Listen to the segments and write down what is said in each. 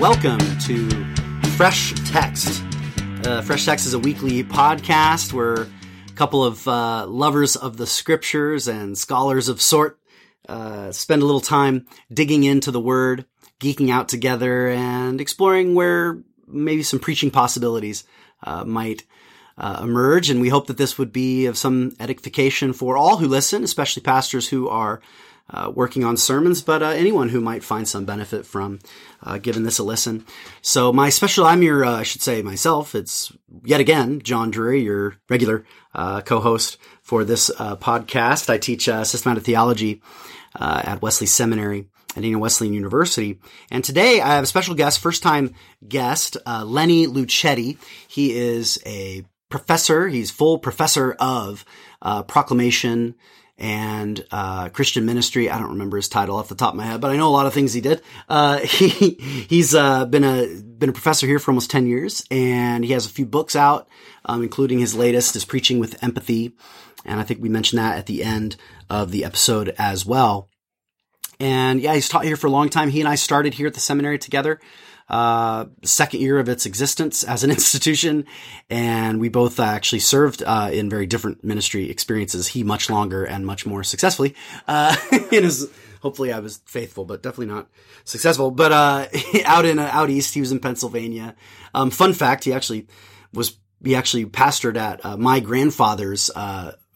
Welcome to Fresh Text. Uh, Fresh Text is a weekly podcast where a couple of uh, lovers of the scriptures and scholars of sort uh, spend a little time digging into the Word, geeking out together, and exploring where maybe some preaching possibilities uh, might uh, emerge. And we hope that this would be of some edification for all who listen, especially pastors who are uh, working on sermons, but uh, anyone who might find some benefit from uh, giving this a listen. So my special, I'm your, uh, I should say myself. It's yet again John Drury, your regular uh, co-host for this uh, podcast. I teach systematic theology at Wesley Seminary at Indiana Wesleyan University. And today I have a special guest, first time guest, Lenny Luchetti. He is a professor. He's full professor of proclamation and uh, Christian ministry. I don't remember his title off the top of my head, but I know a lot of things he did. Uh, he he's uh, been a been a professor here for almost ten years, and he has a few books out, um, including his latest is Preaching with Empathy, and I think we mentioned that at the end of the episode as well. And yeah, he's taught here for a long time. He and I started here at the seminary together uh, second year of its existence as an institution, and we both uh, actually served uh, in very different ministry experiences. He much longer and much more successfully uh, in his. Hopefully, I was faithful, but definitely not successful. But uh, out in out east, he was in Pennsylvania. Um, fun fact: he actually was he actually pastored at my grandfather's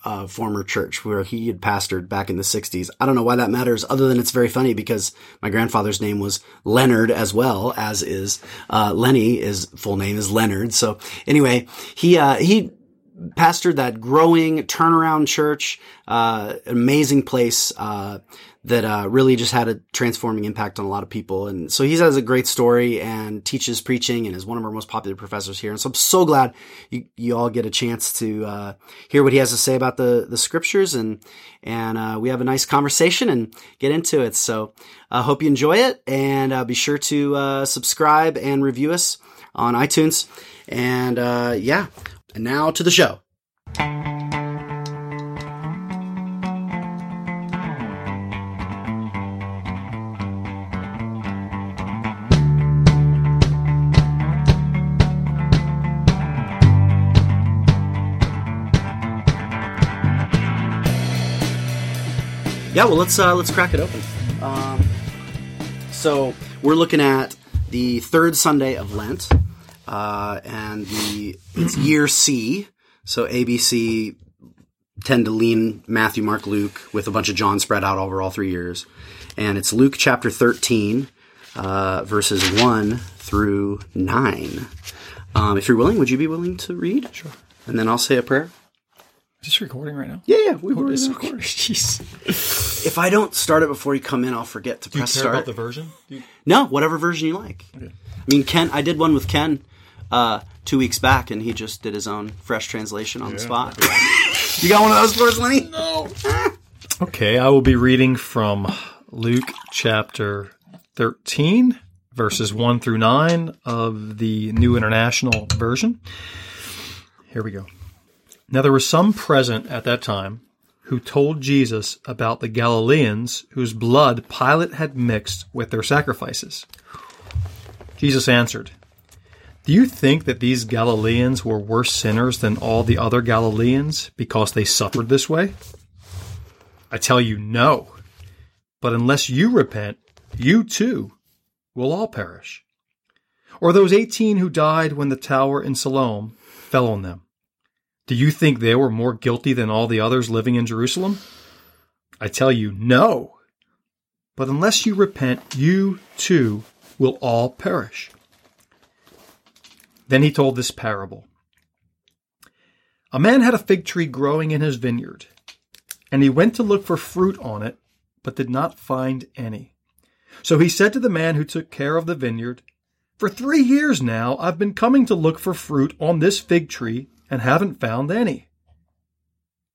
uh, former church where he had pastored back in the 60s. I don't know why that matters other than it's very funny because my grandfather's name was Leonard as well as is, uh, Lenny, his full name is Leonard. So anyway, he, uh, he, pastored that growing turnaround church, uh, amazing place, uh, that uh, really just had a transforming impact on a lot of people. And so he has a great story and teaches preaching and is one of our most popular professors here. And so I'm so glad you, you all get a chance to uh, hear what he has to say about the the scriptures and and uh, we have a nice conversation and get into it. So I hope you enjoy it and uh, be sure to uh, subscribe and review us on iTunes. And uh, yeah, and now to the show. Yeah, well, let's uh, let's crack it open. Um, so we're looking at the third Sunday of Lent, uh, and the it's year C. So ABC tend to lean Matthew, Mark, Luke with a bunch of John spread out over all three years, and it's Luke chapter thirteen, uh, verses one through nine. Um, if you're willing, would you be willing to read? Sure. And then I'll say a prayer. Is this recording right now? Yeah, yeah, we were It's recording. recording. Jeez. If I don't start it before you come in, I'll forget to Do you press care start. about the version? Do you- No, whatever version you like. I mean, Ken, I did one with Ken uh, two weeks back, and he just did his own fresh translation on the spot. you got one of those for us, Lenny? No. okay, I will be reading from Luke chapter 13, verses 1 through 9 of the New International Version. Here we go. Now there were some present at that time who told Jesus about the Galileans whose blood Pilate had mixed with their sacrifices. Jesus answered, Do you think that these Galileans were worse sinners than all the other Galileans because they suffered this way? I tell you, no. But unless you repent, you too will all perish. Or those 18 who died when the tower in Siloam fell on them. Do you think they were more guilty than all the others living in Jerusalem? I tell you, no. But unless you repent, you too will all perish. Then he told this parable. A man had a fig tree growing in his vineyard, and he went to look for fruit on it, but did not find any. So he said to the man who took care of the vineyard, For three years now I've been coming to look for fruit on this fig tree and haven't found any.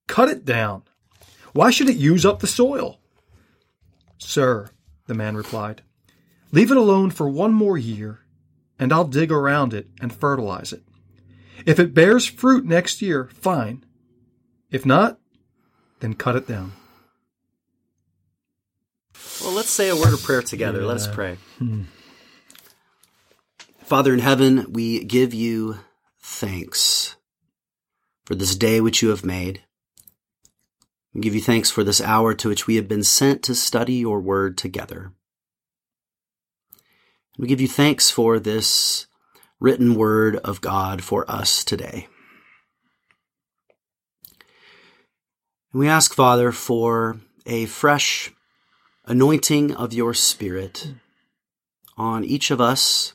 Cut it down. Why should it use up the soil? Sir, the man replied, leave it alone for one more year, and I'll dig around it and fertilize it. If it bears fruit next year, fine. If not, then cut it down. Well, let's say a word of prayer together. Let us Yeah. pray. Hmm. Father in heaven, we give you thanks for this day which you have made. We give you thanks for this hour to which we have been sent to study your word together. We give you thanks for this written word of God for us today. And we ask, Father, for a fresh anointing of your Spirit on each of us,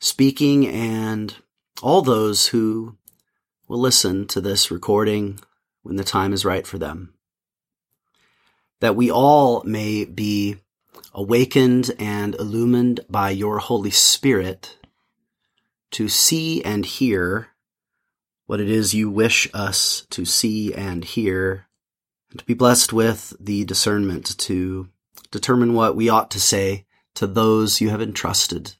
speaking, and all those who will listen to this recording when the time is right for them. That we all may be awakened and illumined by your Holy Spirit to see and hear what it is you wish us to see and hear, and to be blessed with the discernment to determine what we ought to say to those you have entrusted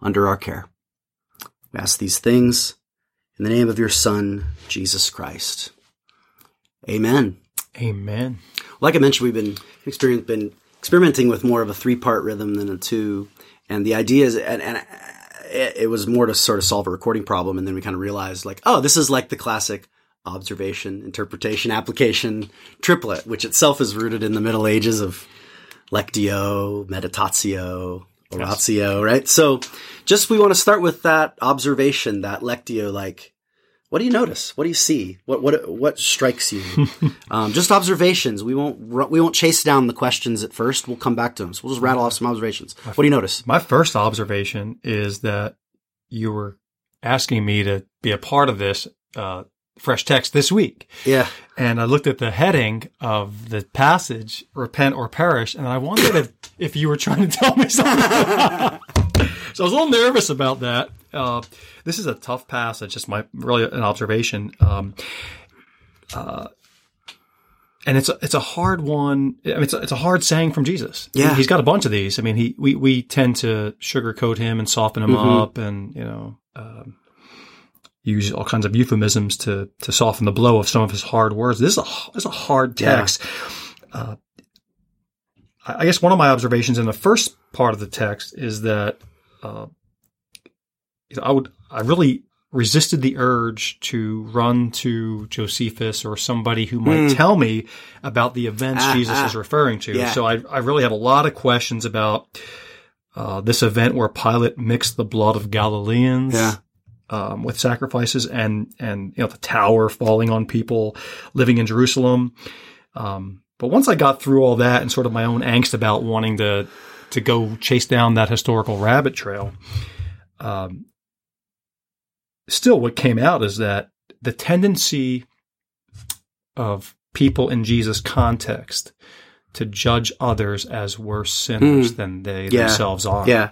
under our care. We ask these things in the name of your Son, Jesus Christ. Amen. Amen. Like I mentioned, we've been been experimenting with more of a three part rhythm than a two, and the idea is, and, and it was more to sort of solve a recording problem, and then we kind of realized, like, oh, this is like the classic observation, interpretation, application triplet, which itself is rooted in the Middle Ages of lectio, meditatio, oratio, yes. right? So just we want to start with that observation, that lectio, like, what do you notice? What do you see? What what what strikes you? um, just observations. We won't we won't chase down the questions at first. We'll come back to them. So we'll just rattle off some observations. What do you notice? My first observation is that you were asking me to be a part of this uh, fresh text this week. Yeah. And I looked at the heading of the passage, repent or perish, and I wondered if, if you were trying to tell me something. so I was a little nervous about that. Uh, this is a tough passage. Just my really an observation. Um, uh, and it's a, it's a hard one. I mean, it's a, it's a hard saying from Jesus. Yeah, he's got a bunch of these. I mean, he we we tend to sugarcoat him and soften him mm-hmm. up, and you know, um, use all kinds of euphemisms to to soften the blow of some of his hard words. This is a this is a hard text. Yeah. Uh, I guess one of my observations in the first part of the text is that uh, I would I really resisted the urge to run to Josephus or somebody who might mm. tell me about the events ah, Jesus ah. is referring to. Yeah. So I, I really have a lot of questions about uh, this event where Pilate mixed the blood of Galileans. Yeah. Um, with sacrifices and and you know the tower falling on people living in Jerusalem. Um, but once I got through all that and sort of my own angst about wanting to to go chase down that historical rabbit trail, um, still what came out is that the tendency of people in Jesus' context to judge others as worse sinners mm. than they yeah. themselves are. Yeah.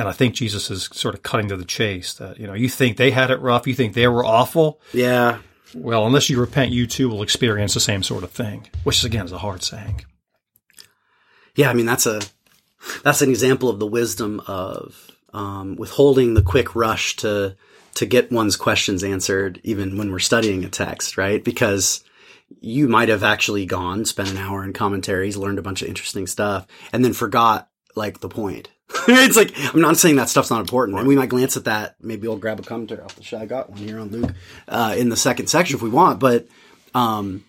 And I think Jesus is sort of cutting to the chase that, you know, you think they had it rough, you think they were awful. Yeah. Well, unless you repent, you too will experience the same sort of thing, which again is a hard saying. Yeah, I mean that's a that's an example of the wisdom of um, withholding the quick rush to to get one's questions answered, even when we're studying a text, right? Because you might have actually gone, spent an hour in commentaries, learned a bunch of interesting stuff, and then forgot like the point. it's like I'm not saying that stuff's not important, and we might glance at that. Maybe we'll grab a commentary off the show. I got one here on Luke uh, in the second section if we want, but um,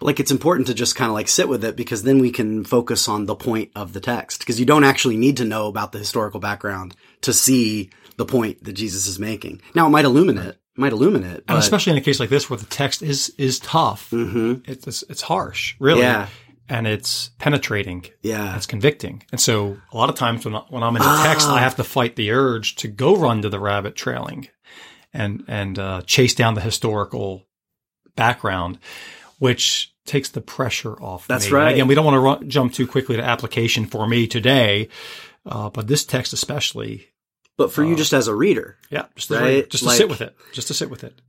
like it's important to just kind of like sit with it because then we can focus on the point of the text because you don't actually need to know about the historical background to see the point that Jesus is making. Now it might illuminate, might illuminate, and especially in a case like this where the text is is tough. Mm-hmm. It's it's harsh, really. Yeah. And it's penetrating. Yeah. It's convicting. And so a lot of times when, when I'm in the text, I ah. have to fight the urge to go run to the rabbit trailing and, and, uh, chase down the historical background, which takes the pressure off. That's me. right. And again, we don't want to run, jump too quickly to application for me today, uh, but this text especially. But for uh, you, just as a reader, yeah, just right? reader, just to like, sit with it, just to sit with it.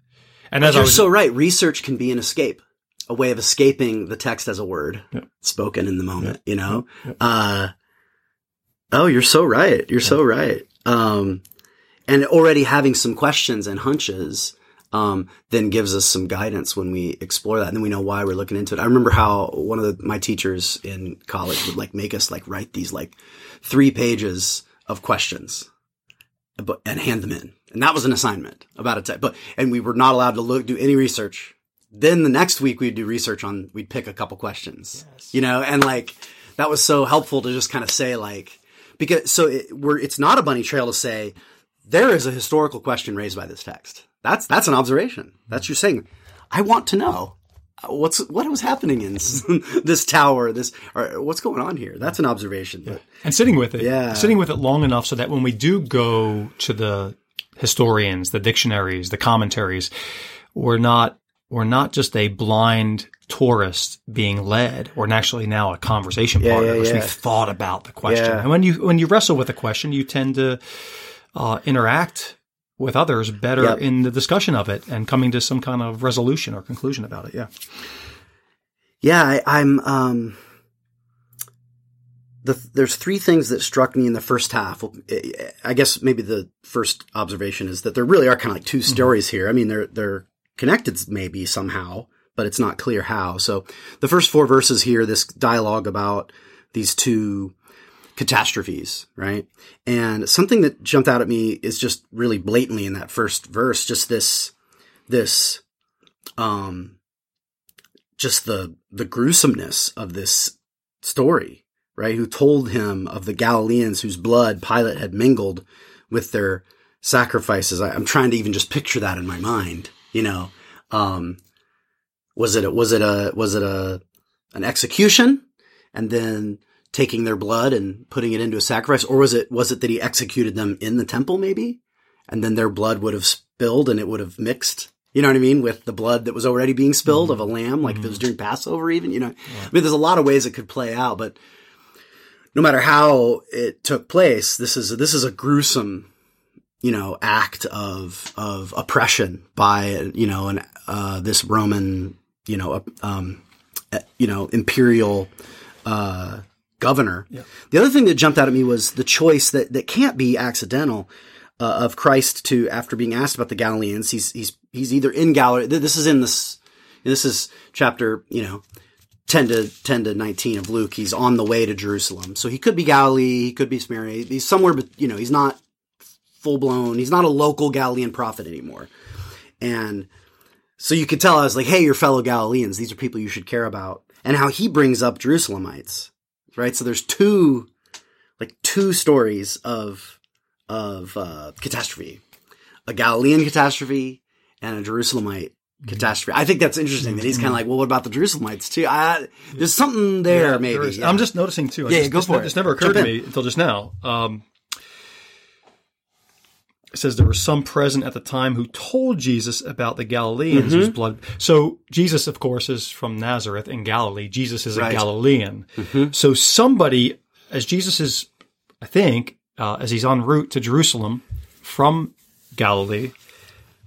And as you're was, so right, research can be an escape, a way of escaping the text as a word yeah. spoken in the moment. Yeah. You know, yeah. uh, oh, you're so right. You're so right. Um, and already having some questions and hunches um, then gives us some guidance when we explore that. And then we know why we're looking into it. I remember how one of the, my teachers in college would like make us like write these like three pages of questions, but and hand them in. And that was an assignment about a type. But and we were not allowed to look do any research. Then the next week we'd do research on we'd pick a couple questions, you know, and like that was so helpful to just kind of say like because so it, we're it's not a bunny trail to say there is a historical question raised by this text. That's that's an observation. That's you saying I want to know uh, what's what was happening in this tower this or what's going on here that's an observation but, and sitting with it Yeah. sitting with it long enough so that when we do go to the historians the dictionaries the commentaries we're not we're not just a blind tourist being led we're actually now a conversation partner yeah, because yeah. we've thought about the question Yeah. and when you when you wrestle with a question you tend to uh, interact with others better Yep. in the discussion of it and coming to some kind of resolution or conclusion about it yeah yeah I, i'm um the, there's three things that struck me in the first half. I- I guess maybe the first observation is that there really are kind of like two stories here. I mean, they're they're connected maybe somehow, but it's not clear how. So the first four verses here, this dialogue about these two catastrophes, right? And something that jumped out at me is just really blatantly in that first verse, just this, this, um, just the, the gruesomeness of this story, right? Who told him of the Galileans whose blood Pilate had mingled with their sacrifices. I, I'm trying to even just picture that in my mind, you know, um, was it, a, was it a, was it a, an execution and then taking their blood and putting it into a sacrifice? Or was it, was it that he executed them in the temple maybe? And then their blood would have spilled and it would have mixed, you know what I mean? With the blood that was already being spilled of a lamb, like if it was during Passover even, you know, I mean, there's a lot of ways it could play out, but no matter how it took place, this is, this is a gruesome, you know, act of, of oppression by, you know, an, uh, this Roman, you know, um, uh, you know, imperial, uh, governor. The other thing that jumped out at me was the choice that, that can't be accidental, uh, of Christ to, after being asked about the Galileans, he's, he's, he's either in Galilee, this is in this, this is chapter, you know, 10 to 10 to 19 of Luke. He's on the way to Jerusalem. So he could be Galilee, he could be Samaria. He's somewhere, but you know, he's not full blown. He's not a local Galilean prophet anymore. And so you could tell I was like, Hey, your fellow Galileans, these are people you should care about. And how he brings up Jerusalemites, right? So there's two, like two stories of, of, uh, catastrophe, a Galilean catastrophe and a Jerusalemite catastrophe. I think that's interesting that he's kind of like, well, what about the Jerusalemites too? I, there's something there, maybe. There yeah. I'm just noticing too. I Yeah, just, go this, for it. This never occurred Jump to in. me until just now. Um, it says there were some present at the time who told Jesus about the Galileans Mm-hmm. whose blood. So Jesus, of course, is from Nazareth in Galilee. Jesus is a Right. Galilean. So somebody, as Jesus is, I think, uh, as he's en route to Jerusalem from Galilee,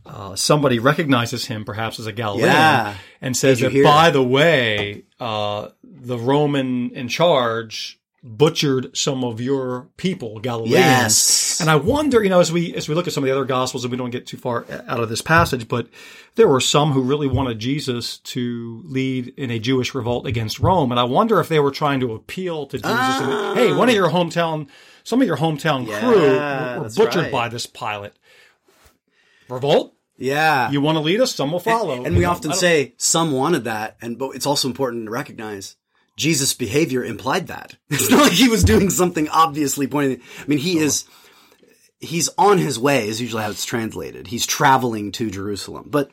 uh, somebody recognizes him perhaps as a Galilean Yeah. and says that, by that? the way, uh, the Roman in charge butchered some of your people, Galileans. Yes. And I wonder, you know, as we as we look at some of the other gospels, and we don't get too far uh, out of this passage, but there were some who really wanted Jesus to lead in a Jewish revolt against Rome, and I wonder if they were trying to appeal to Jesus. and, ah. hey, one of your hometown, some of your hometown crew were, were butchered right. by this Pilate. Revolt? yeah. You want to lead us? Some will follow. And we know, often say some wanted that, and but it's also important to recognize Jesus' behavior implied that. It's not like he was doing something obviously pointing. I mean, he is he's on his way is usually how it's translated. He's traveling to Jerusalem, but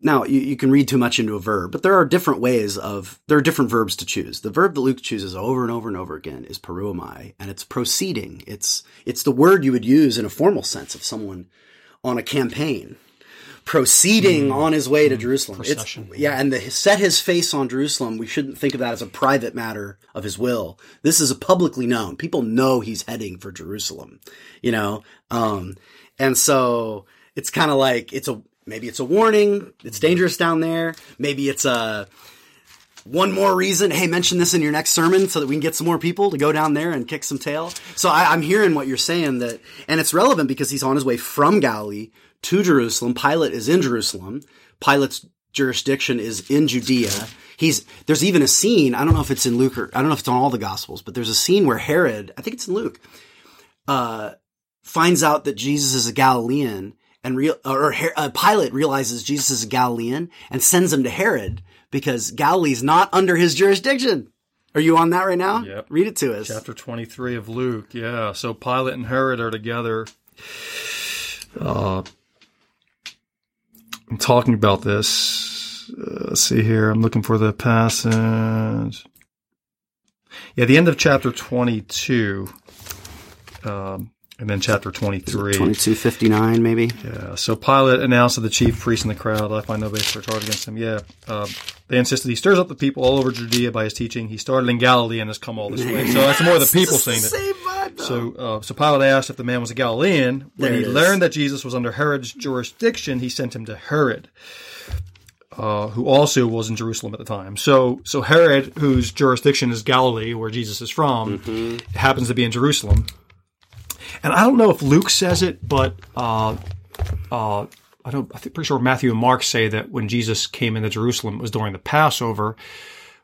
now you, you can read too much into a verb, but there are different ways of there are different verbs to choose. The verb that Luke chooses over and over and over again is poreuomai, and it's proceeding. It's it's the word you would use in a formal sense of someone on a campaign proceeding on his way to Jerusalem. It's, yeah, and the, set his face on Jerusalem. We shouldn't think of that as a private matter of his will. This is a publicly known. People know he's heading for Jerusalem, you know? Um, and so it's kind of like, it's a, maybe it's a warning. It's dangerous down there. Maybe it's a, one more reason. Hey, mention this in your next sermon so that we can get some more people to go down there and kick some tail. So I, I'm hearing what you're saying that, and it's relevant because he's on his way from Galilee to Jerusalem. Pilate is in Jerusalem. Pilate's jurisdiction is in Judea. He's, there's even a scene, I don't know if it's in Luke or, I don't know if it's on all the gospels, but there's a scene where Herod, I think it's in Luke, uh, finds out that Jesus is a Galilean and real, or Her- uh, Pilate realizes Jesus is a Galilean and sends him to Herod because Galilee's not under his jurisdiction. Are you on that right now? Yep. Read it to us. Chapter 23 of Luke. Yeah. So Pilate and Herod are together. Uh, I'm talking about this. Uh, let's see here. I'm looking for the passage. Yeah, the end of chapter 22. Um, and then chapter 23. 2259 maybe. Yeah. So Pilate announced to the chief priests in the crowd, I find no basis for charge against him. Yeah. Uh, they insisted he stirs up the people all over Judea by his teaching. He started in Galilee and has come all this way. So that's more of the people saying it. Same vibe, though. So, uh, so Pilate asked if the man was a Galilean. When he is. learned that Jesus was under Herod's jurisdiction, he sent him to Herod, uh, who also was in Jerusalem at the time. So, so Herod, whose jurisdiction is Galilee, where Jesus is from, Mm-hmm. happens to be in Jerusalem. And I don't know if Luke says it, but uh, uh, I don't. I think pretty sure Matthew and Mark say that when Jesus came into Jerusalem, it was during the Passover,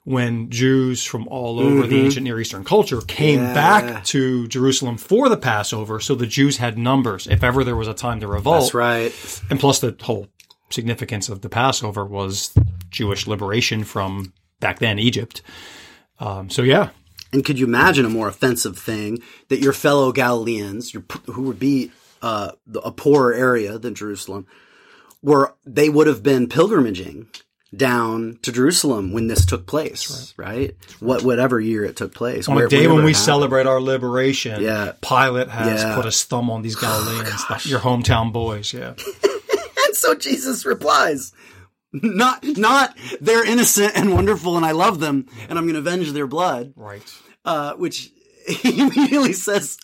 when Jews from all over the ancient Near Eastern culture came Mm-hmm. Yeah. back to Jerusalem for the Passover. So the Jews had numbers if ever there was a time to revolt. That's right. And plus, the whole significance of the Passover was Jewish liberation from back then Egypt. Um, so yeah, And could you imagine a more offensive thing that your fellow Galileans, your, who would be uh, a poorer area than Jerusalem, were they would have been pilgrimaging down to Jerusalem when this took place, right? What whatever year it took place. on where- a day when we happened. celebrate our liberation, Yeah. Pilate has Yeah. put his thumb on these Galileans, your hometown boys. Yeah, And so Jesus replies, not not they're innocent and wonderful and I love them and I'm going to avenge their blood. right. Uh, which he immediately says,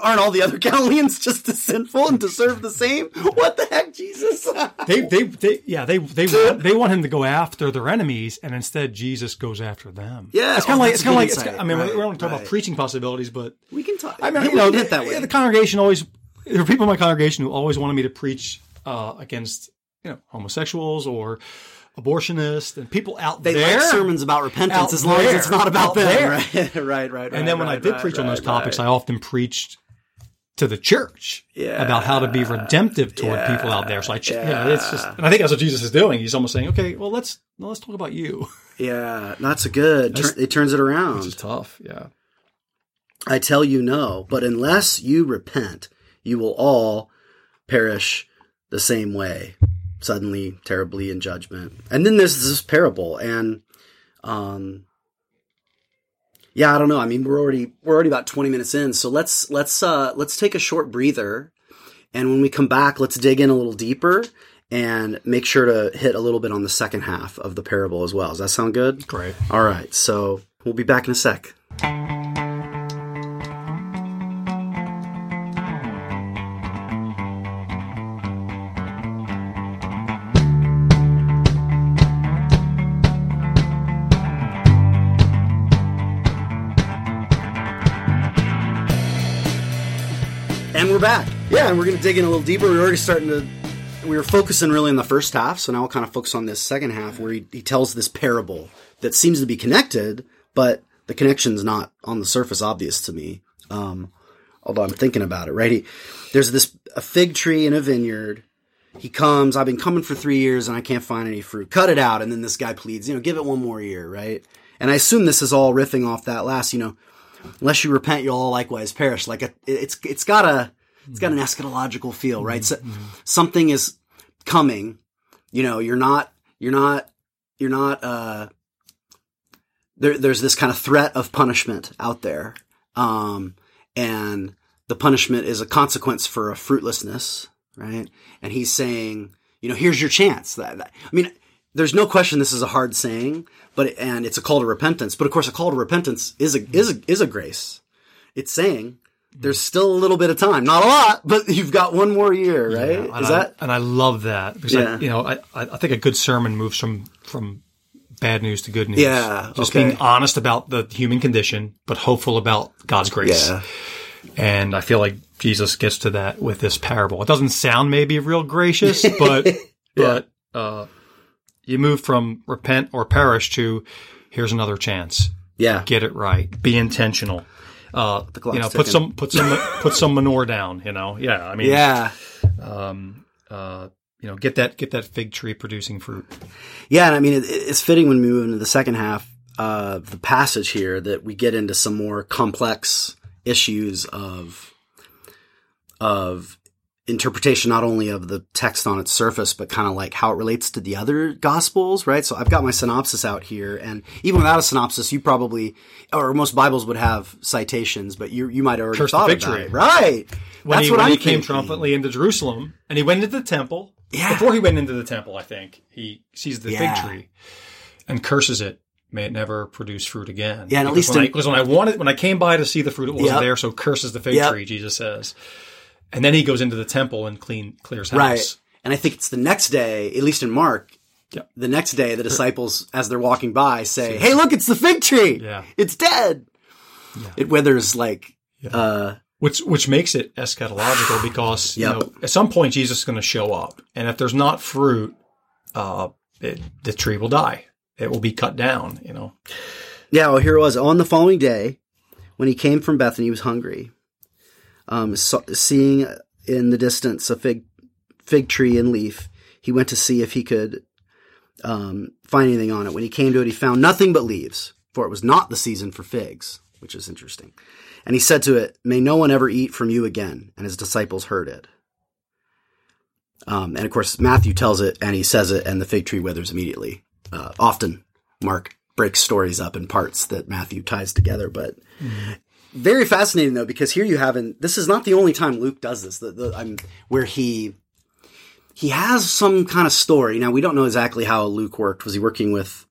"Aren't all the other Galileans just as sinful and deserve the same? What the heck, Jesus?" They, they, they, yeah, they, they want, they want him to go after their enemies, and instead Jesus goes after them. Yeah, it's kind oh, of like, it's kind of like, insight. I mean, Right, we don't talk right. about preaching possibilities, but we can talk. I mean, you know, it that way. the congregation always, there are people in my congregation who always wanted me to preach uh, against, you know, homosexuals or abortionists and people out they there. like sermons about repentance as long as it's not about them. there. Right, right, right. and then when I did preach on those topics, I often preached to the church Yeah. about how to be redemptive toward Yeah. people out there. So I, ch- yeah, it's just, and I think that's what Jesus is doing. He's almost saying, okay, well, let's well, let's talk about you. yeah, that's a good. Tur- it turns it around. Which is tough. Yeah. I tell you no, but unless you repent, you will all perish the same way, suddenly, terribly in judgment. And then there's this parable, and um, yeah, I don't know. I mean, we're already we're already about twenty minutes in, so let's let's uh let's take a short breather, and when we come back, let's dig in a little deeper and make sure to hit a little bit on the second half of the parable as well. Does that sound good? Great. All right, so we'll be back in a sec. We're back. Yeah, and we're going to dig in a little deeper. We're already starting to. We were focusing really in the first half, so now we'll kind of focus on this second half where he, he tells this parable that seems to be connected, but the connection's not on the surface obvious to me. Um, although I'm thinking about it, right? He, there's this a fig tree in a vineyard. He comes. I've been coming for three years and I can't find any fruit. Cut it out. And then this guy pleads, you know, give it one more year, right? And I assume this is all riffing off that last, you know, unless you repent, you'll all likewise perish. Like a, it's it's got a it's got an eschatological feel, right? So, something is coming. You know, you're not you're not you're not. uh there, There's this kind of threat of punishment out there, um, and the punishment is a consequence for a fruitlessness, right? And he's saying, you know, here's your chance. That, that- I mean, there's no question this is a hard saying, but and it's a call to repentance. But of course, a call to repentance is a is a is a grace. It's saying there's still a little bit of time, not a lot, but you've got one more year, right? And is I, that and I love that because Yeah. I, you know I, I think a good sermon moves from from bad news to good news. Yeah, just okay. being honest about the human condition, but hopeful about God's grace. Yeah. And I feel like Jesus gets to that with this parable. It doesn't sound maybe real gracious, but but uh, you move from repent or perish to here's another chance. yeah? Get it right. Be intentional. Uh, you know, put ticking. some put some put some manure down. You know, yeah. I mean, Yeah. um, uh, you know, get that get that fig tree producing fruit. Yeah, and I mean, it, it's fitting when we move into the second half of the passage here that we get into some more complex issues of of interpretation, not only of the text on its surface, but kind of like how it relates to the other gospels, right? So I've got my synopsis out here, and even without a synopsis, you probably, or most Bibles would have citations, but you you might have already Curse thought fig about it, right? When That's he, what he came triumphantly into Jerusalem, and he went into the temple. Yeah. Before he went into the temple, I think he sees the Yeah. fig tree and curses it. May it never produce fruit again. Yeah, and at Because least when, I, because when I wanted, when I came by to see the fruit, it wasn't Yep. there. So curses the fig Yep. tree. Jesus says, and then he goes into the temple and clean clears house. Right. And I think it's the next day, at least in Mark, the next day, the disciples, as they're walking by, say, Hey, look, it's the fig tree. Yeah. It's dead. It withers like, uh, Which which makes it eschatological because Yep. you know at some point Jesus is going to show up, and if there's not fruit, uh, it, the tree will die. It will be cut down. You know. yeah, well, here it was. On the following day, when he came from Bethany, he was hungry. Um, so, seeing in the distance a fig, fig tree and leaf, he went to see if he could, um, find anything on it. When he came to it, he found nothing but leaves, for it was not the season for figs, which is interesting. And he said to it, May no one ever eat from you again. And his disciples heard it. Um, and of course, Matthew tells it and he says it, and the fig tree withers immediately. Uh, often, Mark breaks stories up in parts that Matthew ties together, but very fascinating though, because here you have, and this is not the only time Luke does this, the, the, I'm, where he, he has some kind of story. Now, we don't know exactly how Luke worked. Was he working with,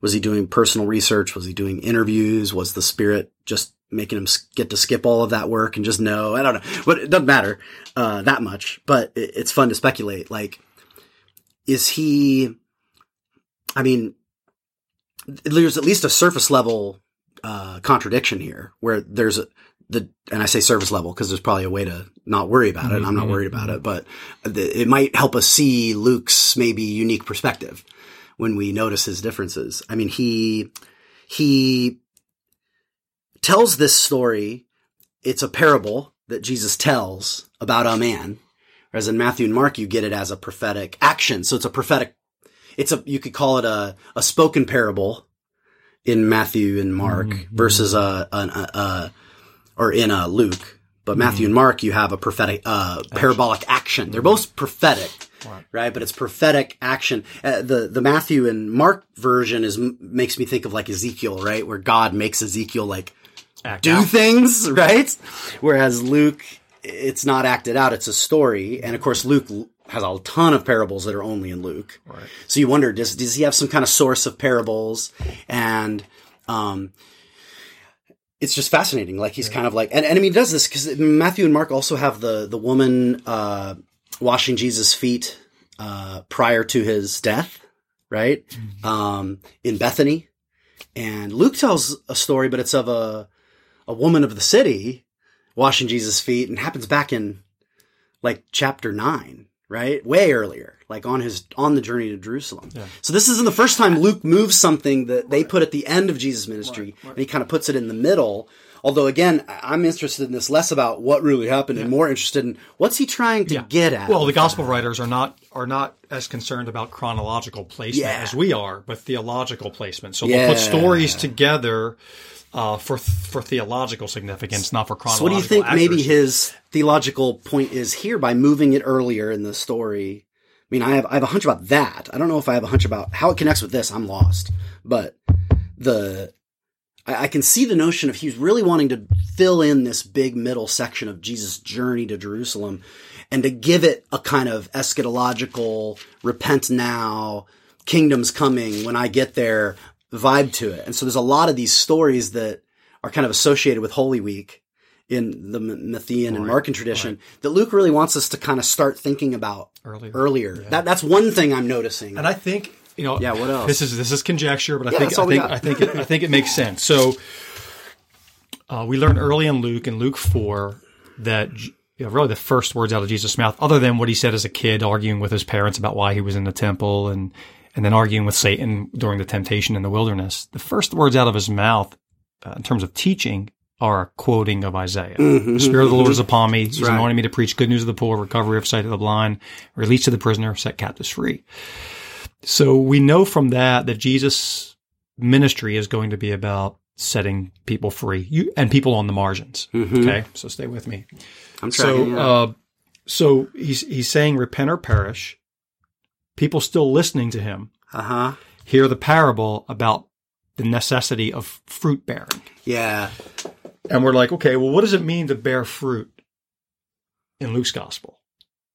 was he doing personal research? Was he doing interviews? Was the spirit just making him get to skip all of that work and just know? I don't know, but it doesn't matter, uh, that much, but it, it's fun to speculate. Like, is he, I mean, there's at least a surface level, uh, contradiction here where there's a, the, and I say service level because there's probably a way to not worry about it. and I'm not worried about it, but the, it might help us see Luke's maybe unique perspective when we notice his differences. I mean, he, he tells this story. It's a parable that Jesus tells about a man. Whereas in Matthew and Mark, you get it as a prophetic action. So it's a prophetic, it's a, you could call it a, a spoken parable in Matthew and Mark versus a, an, a, a, or in a Luke. But Matthew and Mark, you have a prophetic, uh, parabolic action. They're both prophetic, right? But it's prophetic action. Uh, the, the Matthew and Mark version is, makes me think of like Ezekiel, right? Where God makes Ezekiel like, Act do out. things, right? Whereas Luke, it's not acted out, it's a story. And of course, Luke has a ton of parables that are only in Luke. Right. So you wonder, does, does he have some kind of source of parables? And, um, it's just fascinating. Like he's kind of like, and, and I mean, he does this because Matthew and Mark also have the, the woman, uh, washing Jesus' feet, uh, prior to his death, right? Um, in Bethany. And Luke tells a story, but it's of a, a woman of the city washing Jesus' feet and happens back in like chapter nine, right? Way earlier, like on his, on the journey to Jerusalem. So this isn't the first time Luke moves something that they put at the end of Jesus' ministry and he kind of puts it in the middle. Although again, I'm interested in this less about what really happened and more interested in what's he trying to get at. Well, the gospel writers are not are not as concerned about chronological placement Yeah. as we are, but theological placement. So they'll put stories together uh, for for theological significance, not for So chronological. what do you think maybe his theological point is here by moving it earlier in the story? I mean, I have I have a hunch about that. I don't know if I have a hunch about how it connects with this. I'm lost. But the I, I can see the notion of he's really wanting to fill in this big middle section of Jesus' journey to Jerusalem and to give it a kind of eschatological repent now, kingdom's coming when I get there vibe to it. And so there's a lot of these stories that are kind of associated with Holy Week in the Matthean and Markan tradition that Luke really wants us to kind of start thinking about Earlier. earlier. That, that's one thing I'm noticing. And I think you know. Yeah, what else? This is this is conjecture, but I Yeah, think I think. I think it, I think it makes sense. So uh, we learn early in Luke in Luke four that you know, really the first words out of Jesus' mouth, other than what he said as a kid, arguing with his parents about why he was in the temple and and then arguing with Satan during the temptation in the wilderness. The first words out of his mouth uh, in terms of teaching are a quoting of Isaiah. The Spirit of the Lord is upon me. He's right. anointed me to preach good news of the poor, recovery of sight of the blind, release to the prisoner, set captives free. So we know from that that Jesus' ministry is going to be about setting people free you, and people on the margins. Okay. So stay with me. I'm So, uh, so he's, he's saying repent or perish. People still listening to him Uh huh. hear the parable about the necessity of fruit bearing. Yeah. And we're like, okay, well, what does it mean to bear fruit in Luke's gospel?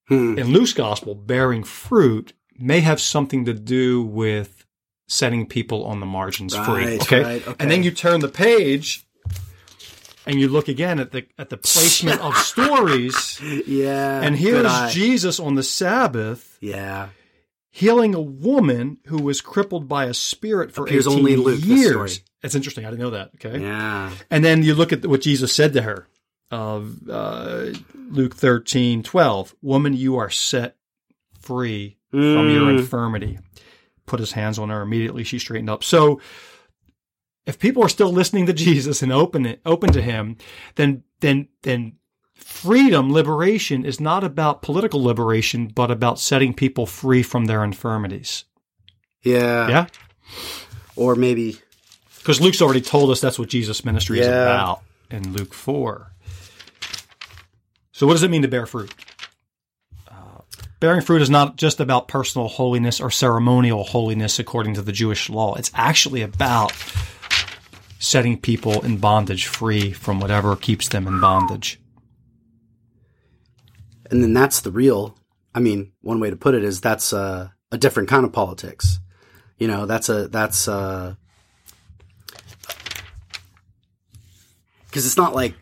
Hmm. In Luke's gospel, bearing fruit may have something to do with setting people on the margins free. Okay? right, okay. And then you turn the page and you look again at the at the placement of stories. Yeah. And here's. Jesus on the Sabbath Yeah. Healing a woman who was crippled by a spirit for Appears 18 only Luke, years. It's interesting. I didn't know that. Okay. Yeah. And then you look at what Jesus said to her. Of uh, Luke thirteen twelve, woman, you are set free from your Mm. infirmity. Put his hands on her. Immediately she straightened up. So if people are still listening to Jesus and open it, open to him, then then then freedom, liberation is not about political liberation, but about setting people free from their infirmities. Yeah. Yeah? Or maybe. Because Luke's already told us that's what Jesus' ministry is about in Luke 4. So, what does it mean to bear fruit? Uh, bearing fruit is not just about personal holiness or ceremonial holiness according to the Jewish law. It's actually about setting people in bondage free from whatever keeps them in bondage. And then that's the real. I mean, one way to put it is that's a, a different kind of politics. You know, that's a that's uh because it's not like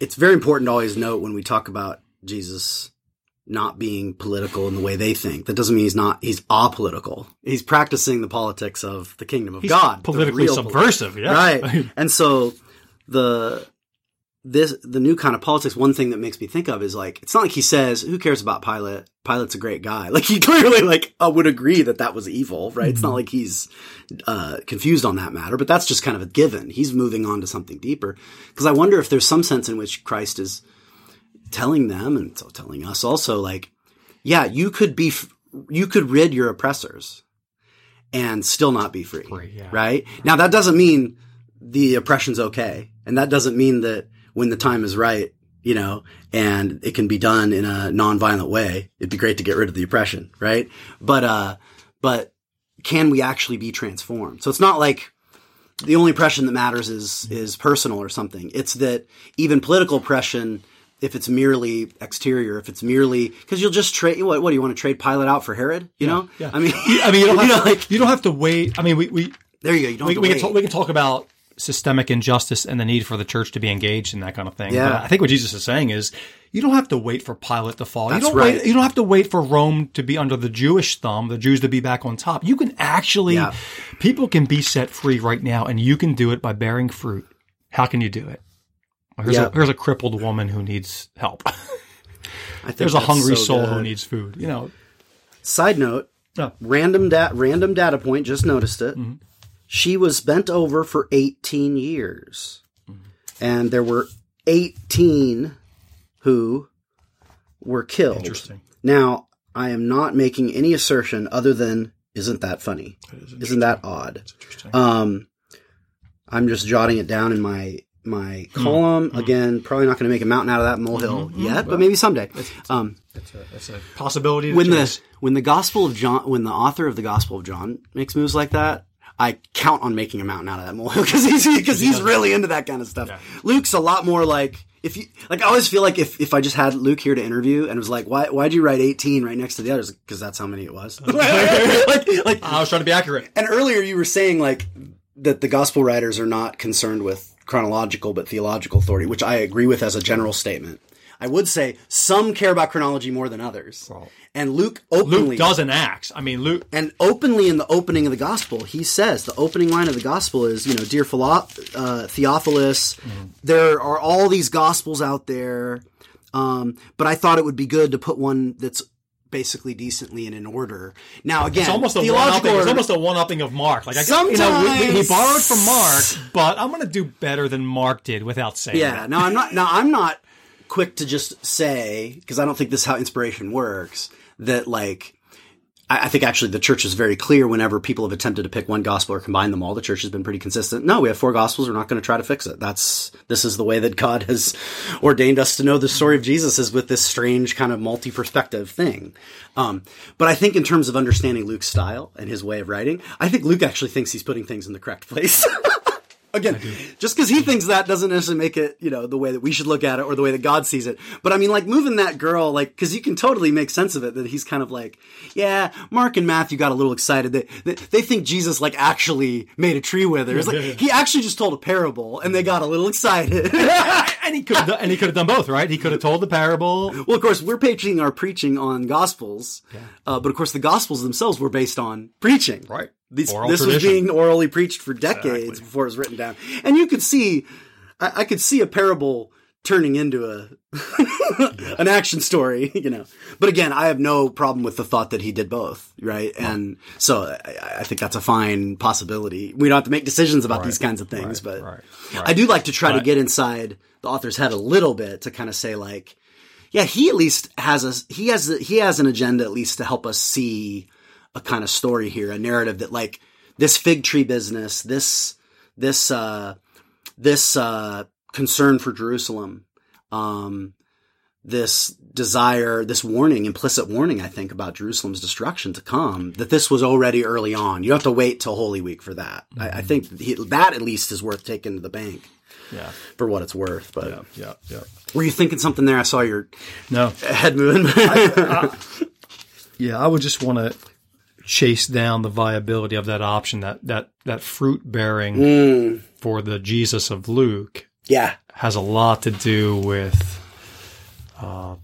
it's very important to always note when we talk about Jesus not being political in the way they think. That doesn't mean he's not. He's apolitical. He's practicing the politics of the kingdom of He's God, politically subversive, yeah. right and so the this the new kind of politics one thing that makes me think of is like it's not like he says who cares about pilate? Pilate's a great guy. Like he clearly like uh, would agree that that was evil right? It's not like he's uh, confused on that matter but that's just kind of a given. He's moving on to something deeper. Because i wonder if there's some sense in which christ is telling them and so telling us also like yeah you could be f- you could rid your oppressors and still not be free, Free, yeah. right. Now that doesn't mean the oppression's okay and that doesn't mean that when the time is right you know and it can be done in a non-violent way. It'd be great to get rid of the oppression right? But uh but can we actually be transformed? So it's not like the only oppression that matters is is personal or something. It's that even political oppression if it's merely exterior if it's merely because you'll just trade what, what do you want to trade Pilate out for herod you know? yeah. i mean I mean, you don't, have know, to, like you don't have to wait. I mean, we, we, there you go you don't we, we, can talk, we can talk about systemic injustice and the need for the church to be engaged in that kind of thing. Yeah. But I think what Jesus is saying is you don't have to wait for Pilate to fall. That's you don't right. wait. You don't have to wait for Rome to be under the Jewish thumb, the Jews to be back on top. You can actually, Yeah. people can be set free right now, and you can do it by bearing fruit. How can you do it? Here's, Yeah. a, here's a crippled woman who needs help. I think There's a hungry so soul good. who needs food. You know, Side note, Oh. random da- random data point, just noticed it. Mm-hmm. She was bent over for 18 years. Mm-hmm. And there were 18 who were killed. Interesting. Now, I am not making any assertion other than isn't that funny? Isn't that odd? interesting. Um, I'm just jotting it down in my my column. Mm-hmm. Again, probably not going to make a mountain out of that molehill yet, but maybe someday. Um, It's a, it's a possibility. when the when the Gospel of John, when the author of the Gospel of John makes moves like that, I count on making a mountain out of that molehill because he's because he's really into that kind of stuff. Yeah. Luke's a lot more like if you like. I always feel like if, if I just had Luke here to interview and was like, why why'd you write eighteen right next to the others? Because that's how many it was. like like I was trying to be accurate. and earlier you were saying like that the gospel writers are not concerned with chronological but theological authority, which I agree with as a general statement. I would say some care about chronology more than others. and Luke openly Luke doesn't act. I mean, Luke. and openly in the opening of the gospel, he says the opening line of the gospel is, you know, dear Philo- uh, Theophilus, there are all these gospels out there, um, but I thought it would be good to put one that's basically decently and in order. Now again, It's almost a one theological upping. It's almost a one upping of Mark. Like I, you know, we- we- he borrowed from Mark, but I'm going to do better than Mark did without saying. Yeah. it. Now I'm not. Now I'm not quick to just say because I don't think this is how inspiration works. That like. I I think actually the church is very clear whenever people have attempted to pick one gospel or combine them all. The church has been pretty consistent. No, we have four gospels. We're not going to try to fix it. That's, this is the way that God has ordained us to know the story of Jesus is with this strange kind of multi-perspective thing. Um, but I think in terms of understanding Luke's style and his way of writing, I think Luke actually thinks he's putting things in the correct place. Again, just because he thinks that doesn't necessarily make it, you know, the way that we should look at it or the way that God sees it. But I mean, like moving that girl, like, because you can totally make sense of it that he's kind of like, yeah, Mark and Matthew got a little excited. They they, they think Jesus like actually made a tree wither. It's like he actually just told a parable, and they got a little excited. and he could have done, and he could have done both, right? He could have told the parable. well, of course, we're preaching our preaching on Gospels, uh, but of course, the Gospels themselves were based on preaching. Right. These, this was being orally preached for decades Exactly. before it was written down, and you could see, I, I could see a parable turning into a an action story, you know. But again, I have no problem with the thought that he did both, right? And so I, I think that's a fine possibility. We don't have to make decisions about these kinds of things, right, but right, I do like to try to get inside the author's head a little bit to kind of say like, yeah, he at least has a he has a, he has an agenda at least to help us see a kind of story here, a narrative that like this fig tree business, this this uh this uh concern for Jerusalem, um this desire, this warning, implicit warning, I think, about Jerusalem's destruction to come, that this was already early on. You don't have to wait till Holy Week for that. I, I think that he, that at least is worth taking to the bank Yeah, for what it's worth. But yeah, yeah, yeah. were you thinking something there? I saw your No, head moving. yeah, I would just want to chase down the viability of that option, that that that fruit bearing Mm, for the Jesus of Luke yeah. has a lot to do with uh,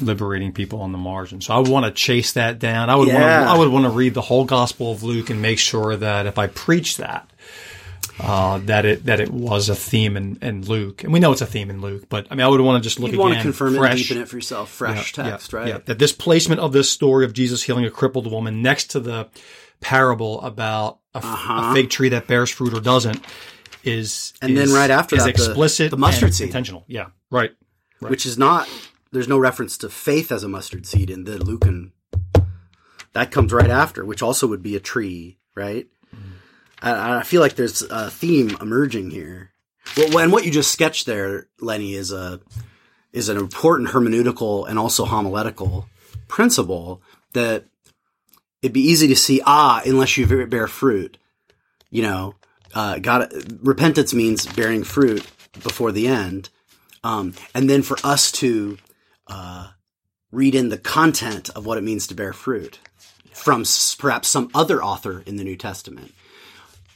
liberating people on the margin. So I would want to chase that down. I would want to, I would want to read the whole Gospel of Luke and make sure that if I preach that, uh, that it that it was a theme in, in Luke, and we know it's a theme in Luke. But I mean, I would want to just look You'd again, want to confirm it, fresh, and deepen it for yourself. Fresh yeah, text, yeah, right? Yeah, that this placement of this story of Jesus healing a crippled woman next to the parable about a, Uh-huh. a fig tree that bears fruit or doesn't is And then right after is that, the- explicit the mustard and seed. intentional. Yeah, right. Which is not. There's no reference to faith as a mustard seed in the Lucan. That comes right after, which also would be a tree, right? I, I feel like there's a theme emerging here. Well, and what you just sketched there, Lenny, is a is an important hermeneutical and also homiletical principle that it'd be easy to see. Ah, unless you bear fruit, you know, uh, God, repentance means bearing fruit before the end, um, and then for us to uh, read in the content of what it means to bear fruit from perhaps some other author in the New Testament.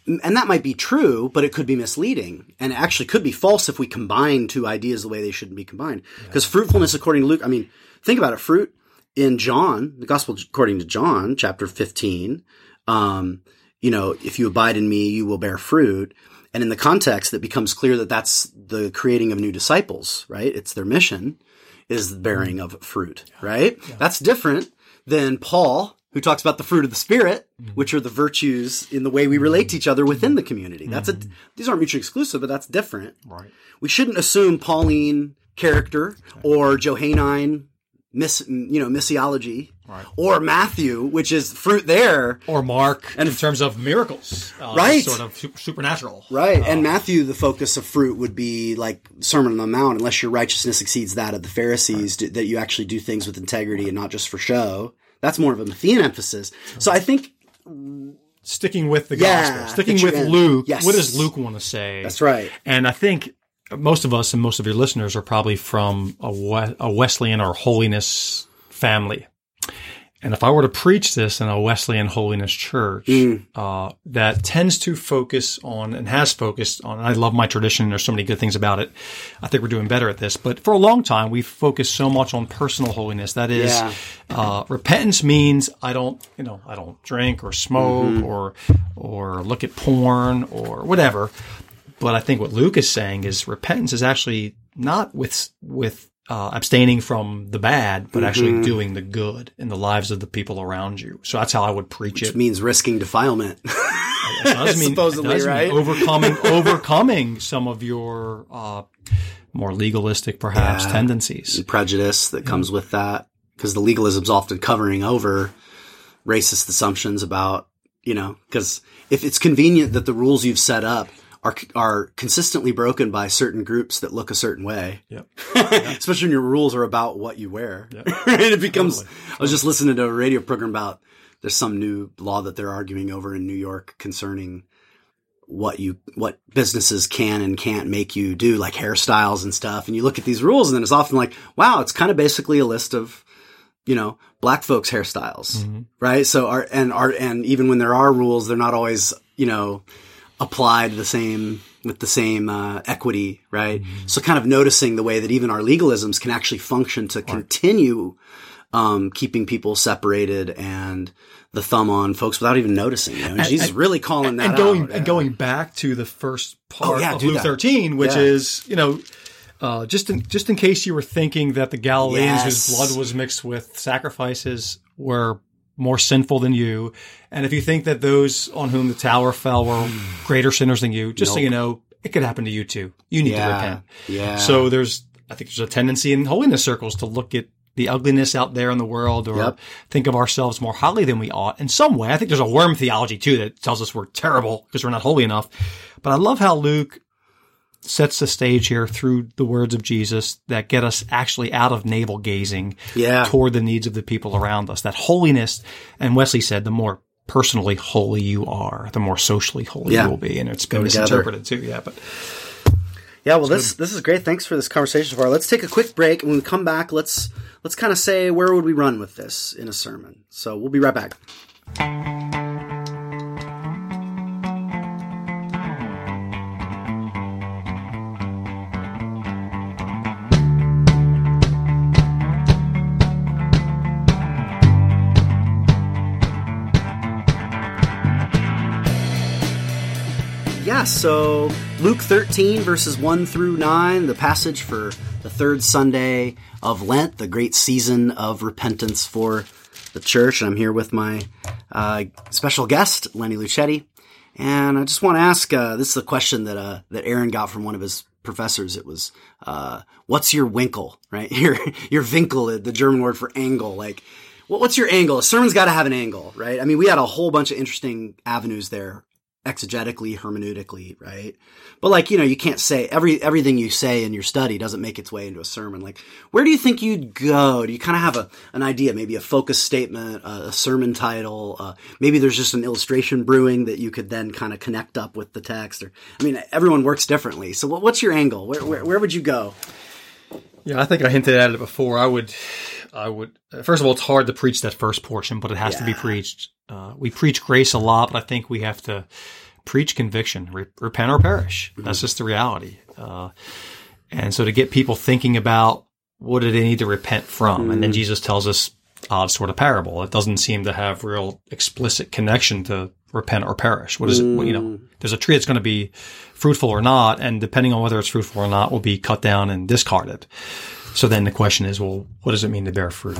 And that might be true, but it could be misleading. And it actually could be false if we combine two ideas the way they shouldn't be combined. Because fruitfulness, according to Luke, I mean, think about it. Fruit in John, the gospel according to John, chapter 15, um, you know, if you abide in me, you will bear fruit. And in the context, it becomes clear that that's the creating of new disciples, right? It's their mission is the bearing of fruit, right? That's different than Paul, who talks about the fruit of the spirit, mm-hmm. which are the virtues in the way we relate to each other within the community. That's a, mm-hmm. these aren't mutually exclusive, but that's different. Right. We shouldn't assume Pauline character or Johannine miss, you know, missiology Right. or Matthew, which is fruit there. Or Mark, And- in terms of miracles, uh, Right. Sort of su- supernatural, Right. and uh, Matthew, the focus of fruit would be like Sermon on the Mount, unless your righteousness exceeds that of the Pharisees, do, that you actually do things with integrity and not just for show. That's more of a Matthean emphasis. So I think Sticking with the Yeah, gospel, sticking with you're. Luke. Yes. What does Luke want to say? that's right. And I think most of us and most of your listeners are probably from a Wesleyan or holiness family. And if I were to preach this in a Wesleyan holiness church, uh, that tends to focus on and has focused on, and I love my tradition. There's so many good things about it. I think we're doing better at this. But for a long time, we've focused so much on personal holiness. That is, Yeah. uh, repentance means I don't, you know, I don't drink or smoke or, or look at porn or whatever. But I think what Luke is saying is repentance is actually not with with uh, abstaining from the bad, but Mm-hmm. actually doing the good in the lives of the people around you. So that's how I would preach Which it. means risking defilement. It does mean, supposedly, does mean overcoming overcoming some of your uh, more legalistic, perhaps, Yeah. tendencies. prejudice that comes with that because the legalism's often covering over racist assumptions about you know because if it's convenient that the rules you've set up are are consistently broken by certain groups that look a certain way. Yep. especially when your rules are about what you wear. Right it becomes i was just listening to a radio program about there's some new law that they're arguing over in new york concerning what you what businesses can and can't make you do like hairstyles and stuff. And you look at these rules and then it's often like wow it's kind of basically a list of you know black folks hairstyles Mhm. right? So are and are and even when there are rules they're not always you know applied the same with the same uh, equity right so kind of noticing the way that even our legalisms can actually function to continue um, keeping people separated and the thumb on folks without even noticing you know? and, Jesus really calling that and going out, and yeah. going back to the first part Oh, yeah, of Luke that. 13, which Yeah. is you know. Uh, just in just in case you were thinking that the Galileans Yes. whose blood was mixed with sacrifices were more sinful than you, and if you think that those on whom the tower fell were greater sinners than you, just so you know, it could happen to you too. You need to repent. yeah So there's, I think there's a tendency in holiness circles to look at the ugliness out there in the world or Yep. think of ourselves more highly than we ought in some way. I think there's a worm theology too that tells us we're terrible because we're not holy enough. But I love how Luke sets the stage here through the words of Jesus that get us actually out of navel gazing yeah toward the needs of the people around us. That holiness, and Wesley said, the more personally holy you are, the more socially holy Yeah. you will be. And it's been misinterpreted too. Yeah, but Yeah, well, this this is great. Thanks for this conversation so far. Let's take a quick break, and when we come back, let's let's kind of say where would we run with this in a sermon. So we'll be right back. Yeah, so Luke 13, verses 1 through 9, the passage for the third Sunday of Lent, the great season of repentance for the church. And I'm here with my uh, special guest, Lenny Luchetti. And I just want to ask uh, this is a question that, uh, that Aaron got from one of his professors. It was, uh, what's your Winkel, right? Your, your Winkel, the German word for angle. Like, what, what's your angle? A sermon's got to have an angle, right? I mean, we had a whole bunch of interesting avenues there exegetically, hermeneutically, right? But like, you know, you can't say every everything you say in your study doesn't make its way into a sermon. Like, where do you think you'd go? Do you kind of have a an idea, maybe a focus statement, a, sermon title? Uh, maybe there's just an illustration brewing that you could then kind of connect up with the text. Or, I mean, everyone works differently. So, what, what's your angle? Where, where where would you go? Yeah, I think I hinted at it before. I would, I would. First of all, it's hard to preach that first portion, but it has to be preached. Uh, we preach grace a lot, but I think we have to preach conviction. Re- repent or perish. That's just the reality. Uh, and so to get people thinking about what do they need to repent from, and then Jesus tells us odd sort of parable. It doesn't seem to have real explicit connection to repent or perish. What is it? You know, there's a tree that's going to be fruitful or not, and depending on whether it's fruitful or not, will be cut down and discarded. So then the question is, well, what does it mean to bear fruit?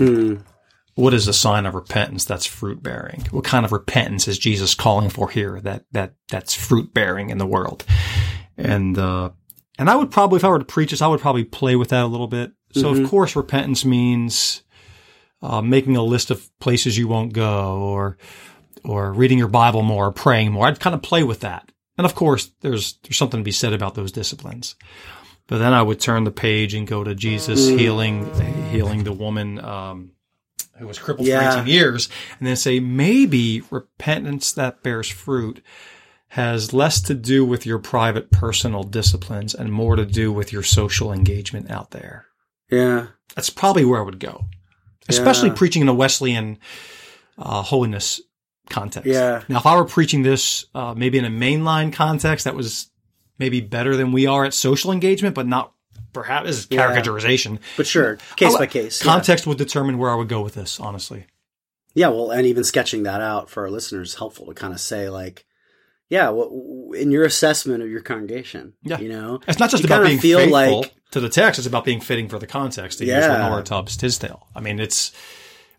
What is a sign of repentance that's fruit bearing? What kind of repentance is Jesus calling for here that, that, that's fruit bearing in the world? And, uh, and I would probably, if I were to preach this, I would probably play with that a little bit. So of course, repentance means, uh, making a list of places you won't go or, or reading your Bible more, or praying more. I'd kind of play with that. And of course, there's, there's something to be said about those disciplines. But then I would turn the page and go to Jesus healing, healing the woman, um, who was crippled Yeah. for 18 years and then say, maybe repentance that bears fruit has less to do with your private personal disciplines and more to do with your social engagement out there. Yeah, That's probably where I would go, especially Yeah. preaching in a Wesleyan uh, holiness context. Yeah. Now, if I were preaching this uh, maybe in a mainline context, that was maybe better than we are at social engagement, but not perhaps this is Yeah. but sure, case I'll- by case. yeah. Context would determine where I would go with this, honestly. Yeah, well, and even sketching that out for our listeners is helpful to kind of say, like, yeah, what, in your assessment of your congregation, Yeah. you know, It's not just about being feel faithful. like to the text. It's about being fitting for the context. To use Yeah. Leonora Tubbs Tisdale. I mean, it's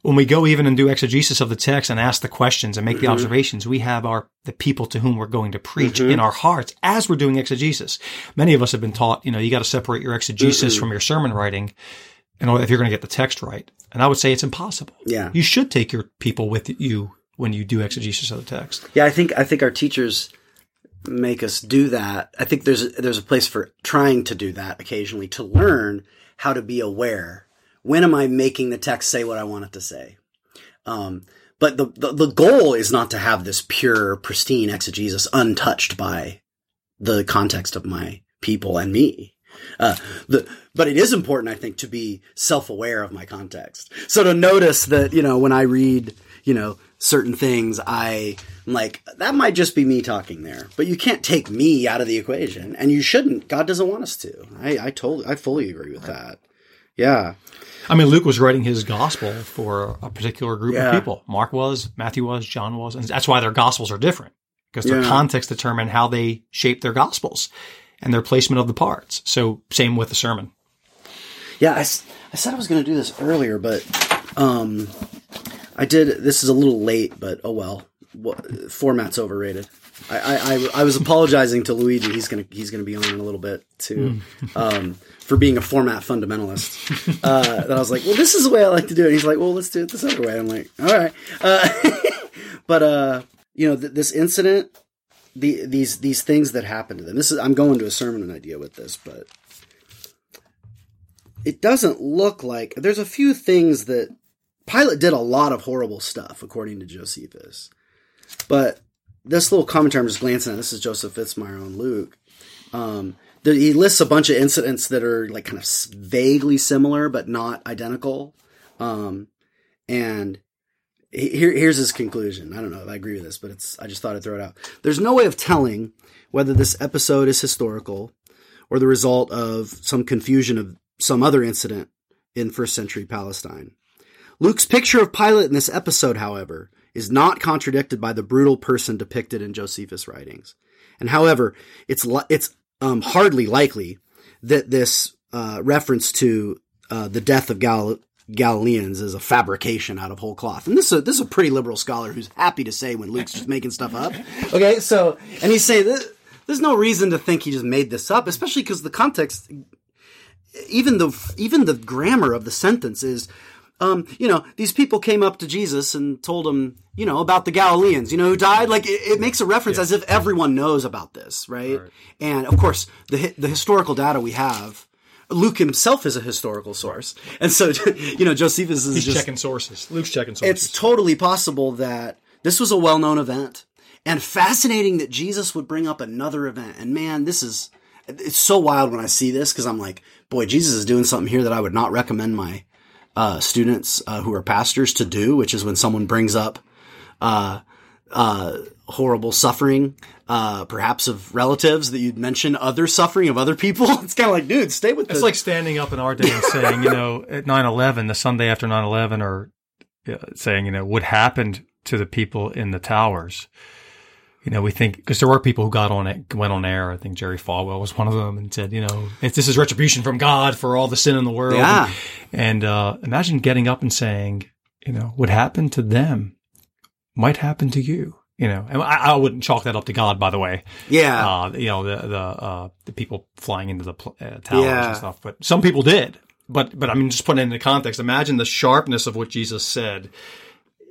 when we go even and do exegesis of the text and ask the questions and make Mm-hmm. the observations, we have our the people to whom we're going to preach in our hearts as we're doing exegesis. Many of us have been taught, you know, you got to separate your exegesis from your sermon writing, and if you're going to get the text right. And I would say it's impossible. Yeah. You should take your people with you when you do exegesis of the text. Yeah, I think I think our teachers make us do that. I think there's there's a place for trying to do that occasionally to learn how to be aware. When am I making the text say what I want it to say? Um, but the, the the goal is not to have this pure, pristine exegesis untouched by the context of my people and me. Uh, the, but it is important, I think, to be self-aware of my context. So to notice that, you know, when I read, you know, certain things, I am like, that might just be me talking there, but you can't take me out of the equation and you shouldn't. God doesn't want us to. I, I totally, I fully agree with that. Yeah. I mean, Luke was writing his gospel for a particular group Yeah. of people. Mark was, Matthew was, John was, and that's why their gospels are different because their Yeah. context determine how they shape their gospels and their placement of the parts. So same with the sermon. Yeah, I said I was going to do this earlier, but um, I did. This is a little late, but oh well. What, format's overrated. I, I, I, I was apologizing to Luigi. He's gonna he's gonna be on in a little bit too, um, for being a format fundamentalist. Uh, that I was like, well, this is the way I like to do it. He's like, well, let's do it this other way. I'm like, all right. Uh, but uh, you know, th- this incident, the these these things that happened to them. This is I'm going to a sermon idea with this, but it doesn't look like there's a few things that Pilate did a lot of horrible stuff, according to Josephus. But this little commentary I'm just glancing at, this is Joseph Fitzmyer on Luke. Um, he lists a bunch of incidents that are like kind of vaguely similar, but not identical. Um, and here, here's his conclusion. I don't know if I agree with this, but it's, I just thought I'd throw it out. There's no way of telling whether this episode is historical or the result of some confusion of some other incident in first century Palestine. Luke's picture of Pilate in this episode, however, is not contradicted by the brutal person depicted in Josephus' writings. And however, it's li- it's um, hardly likely that this uh, reference to uh, the death of Gal- Galileans is a fabrication out of whole cloth. And this is a, this is a pretty liberal scholar who's happy to say when Luke's just making stuff up. Okay, so and he's saying that there's no reason to think he just made this up, especially because the context even the even the grammar of the sentence is um, you know, these people came up to Jesus and told him, you know, about the Galileans, you know, who died. Like it, it makes a reference as if everyone knows about this, right? And of course, the the historical data we have, Luke himself is a historical source, and so you know, Josephus is He's just checking sources. Luke's checking sources. it's totally possible that this was a well-known event and fascinating that Jesus would bring up another event. And man, this is, it's so wild when I see this because I'm like, boy, Jesus is doing something here that I would not recommend my uh, students uh, who are pastors to do, which is when someone brings up uh, uh, horrible suffering, uh, perhaps of relatives that you'd mention other suffering of other people. It's kind of like, dude, stay with me. It's the like standing up in our day and saying, you know, at 9-11, the Sunday after 9-11, or uh, saying, you know, what happened to the people in the towers. You know, we think, because there were people who got on it, went on air. I think Jerry Falwell was one of them and said, you know, if this is retribution from God for all the sin in the world. Yeah. And, uh, imagine getting up and saying, you know, what happened to them might happen to you. You know, and I, I wouldn't chalk that up to God, by the way yeah. uh, you know, the, the, uh, the people flying into the pl- uh, towers Yeah. and stuff, but some people did. But, but I mean, just putting it into context, imagine the sharpness of what Jesus said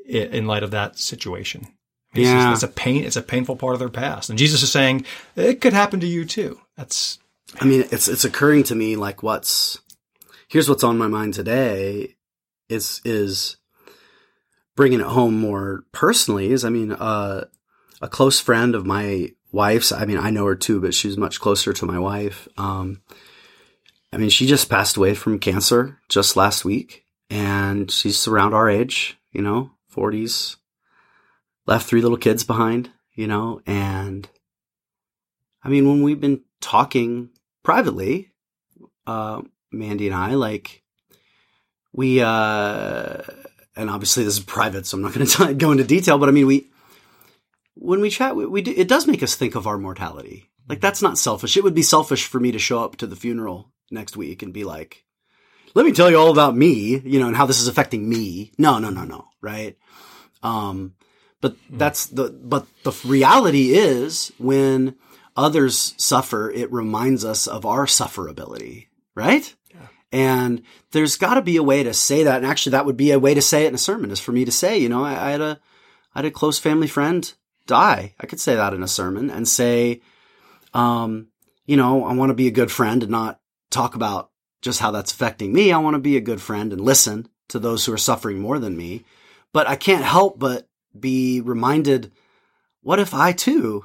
in light of that situation. It's, just- Yeah. it's a pain, it's a painful part of their past. And Jesus is saying, it could happen to you too. That's, I mean, it's it's occurring to me like what's here's what's on my mind today is is bringing it home more personally. Is I mean, uh, a close friend of my wife's. I mean, I know her too, but she's much closer to my wife. Um, I mean, she just passed away from cancer just last week, and she's around our age, you know, forties. Left three little kids behind, you know, and I mean, when we've been talking privately, uh, Mandy and I, like, we, uh, and obviously this is private, so I'm not going to go into detail, but I mean, we, when we chat, we, we do, it does make us think of our mortality. Like, that's not selfish. It would be selfish for me to show up to the funeral next week and be like, let me tell you all about me, you know, and how this is affecting me. No, no, no, no, right? Um, but that's the, but the reality is when others suffer, it reminds us of our sufferability, right? And there's got to be a way to say that. And actually, that would be a way to say it in a sermon is for me to say, you know, I, I had a, I had a close family friend die. I could say that in a sermon and say, um, you know, I want to be a good friend and not talk about just how that's affecting me. I want to be a good friend and listen to those who are suffering more than me. But I can't help but be reminded, what if I too,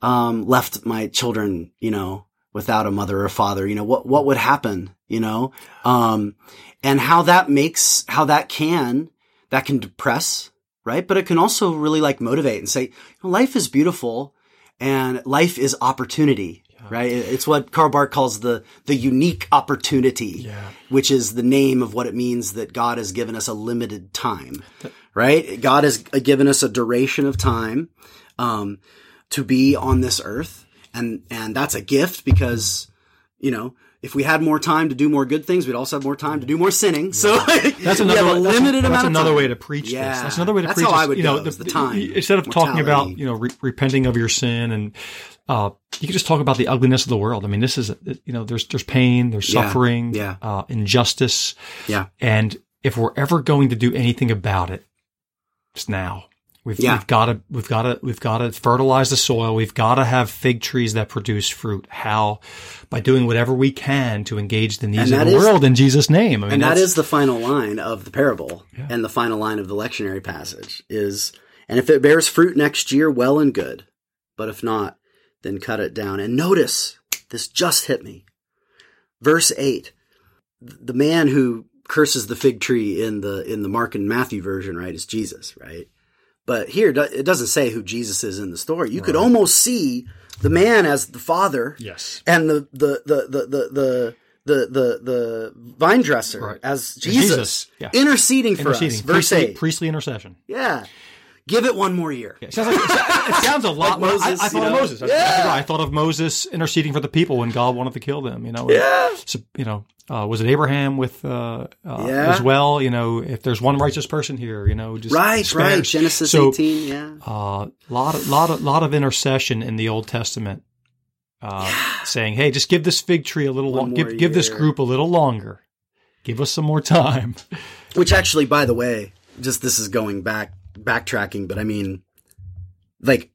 um, left my children, you know, without a mother or father? You know, what, what would happen, you know? Um, and how that makes, how that can, that can depress, right? But it can also really like motivate and say, life is beautiful and life is opportunity right? It's what Karl Barth calls the the unique opportunity, Yeah. which is the name of what it means that God has given us a limited time, right? God has given us a duration of time um, to be on this earth, and and that's a gift because you know. If we had more time to do more good things, we'd also have more time to do more sinning. So That's we another have a that's- limited that's amount of another way to preach Yeah. this. That's another way to That's preach how this. I would you know, go, is the time, Instead of talking about, you know, re- repenting of your sin and, uh, you can just talk about the ugliness of the world. I mean, this is, you know, there's, there's pain, there's Yeah. suffering, Yeah. uh, injustice. Yeah. And if we're ever going to do anything about it, it's now. We've, Yeah. we've got to, we've got to, we've got to fertilize the soil. We've got to have fig trees that produce fruit. How? By doing whatever we can to engage the needs of the is- world in Jesus' name. I mean, and that's- the final line of the parable and the final line of the lectionary passage is and if it bears fruit next year well and good but if not then cut it down and notice this just hit me verse 8 the man who curses the fig tree in the in the mark and matthew version right is jesus right but here it doesn't say who jesus is in the story you could almost see the man as the father yes. and the the the the the the the, the, the vine dresser Right. as Jesus, Jesus, yeah. interceding for Interceding. us. Verse priestly, eight. priestly intercession. yeah. Give it one more year. It sounds like it sounds a lot. Like Moses, I, thought you of? Moses. That's Yeah. I thought of Moses interceding for the people when God wanted to kill them. You know, Yeah. So, you know, uh, was it Abraham with uh, uh, Yeah. as well? You know, if there's one righteous person here, you know, just Right, spare- right. Genesis So, 18, yeah. uh, lot of lot of lot of intercession in the Old Testament, uh, saying, "Hey, just give this fig tree a little One long. more Give give this group a little longer. Give us some more time." Which actually, by the way, just this is going back, backtracking, but I mean, like,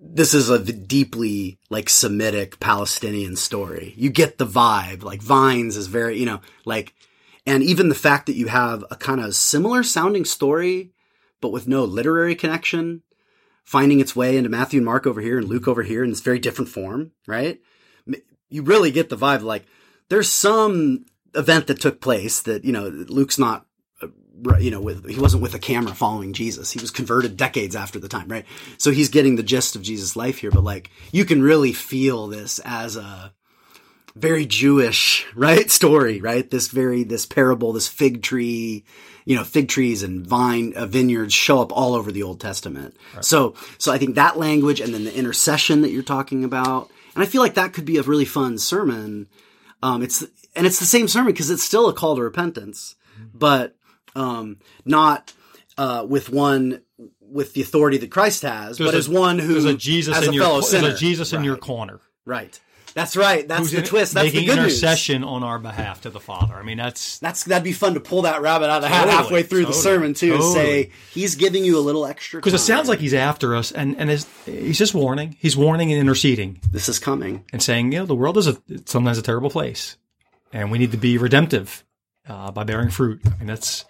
this is a deeply, like, Semitic Palestinian story. You get the vibe. Like, Vines is very, you know, like, and even the fact that you have a kind of similar sounding story, but with no literary connection, finding its way into Matthew and Mark over here and Luke over here in this very different form, right? You really get the vibe like there's some event that took place that, you know, Luke's not, you know, with, he wasn't with a camera following Jesus. He was converted decades after the time, right? So he's getting the gist of Jesus' life here, but like you can really feel this as a, very Jewish, right? Story, right? This very, this parable, this fig tree, you know, fig trees and vine, uh, vineyards show up all over the Old Testament. So, so I think that language and then the intercession that you're talking about, and I feel like that could be a really fun sermon. Um, it's, and it's the same sermon because it's still a call to repentance, but, um, not, uh, with one, with the authority that Christ has, but a- as one who, There's a Jesus as in a your fellow there's a Jesus in your corner. Right. That's right. That's who's the in- twist. That's the making good news. intercession on our behalf to the Father. I mean, that's That's that'd be fun to pull that rabbit out of the hat Totally, halfway through the sermon too. and Say he's giving you a little extra because it sounds like he's after us, and and is, he's just warning. He's warning and interceding this is coming. and saying, you know, the world is a sometimes a terrible place, and we need to be redemptive uh, by bearing fruit. I mean, that's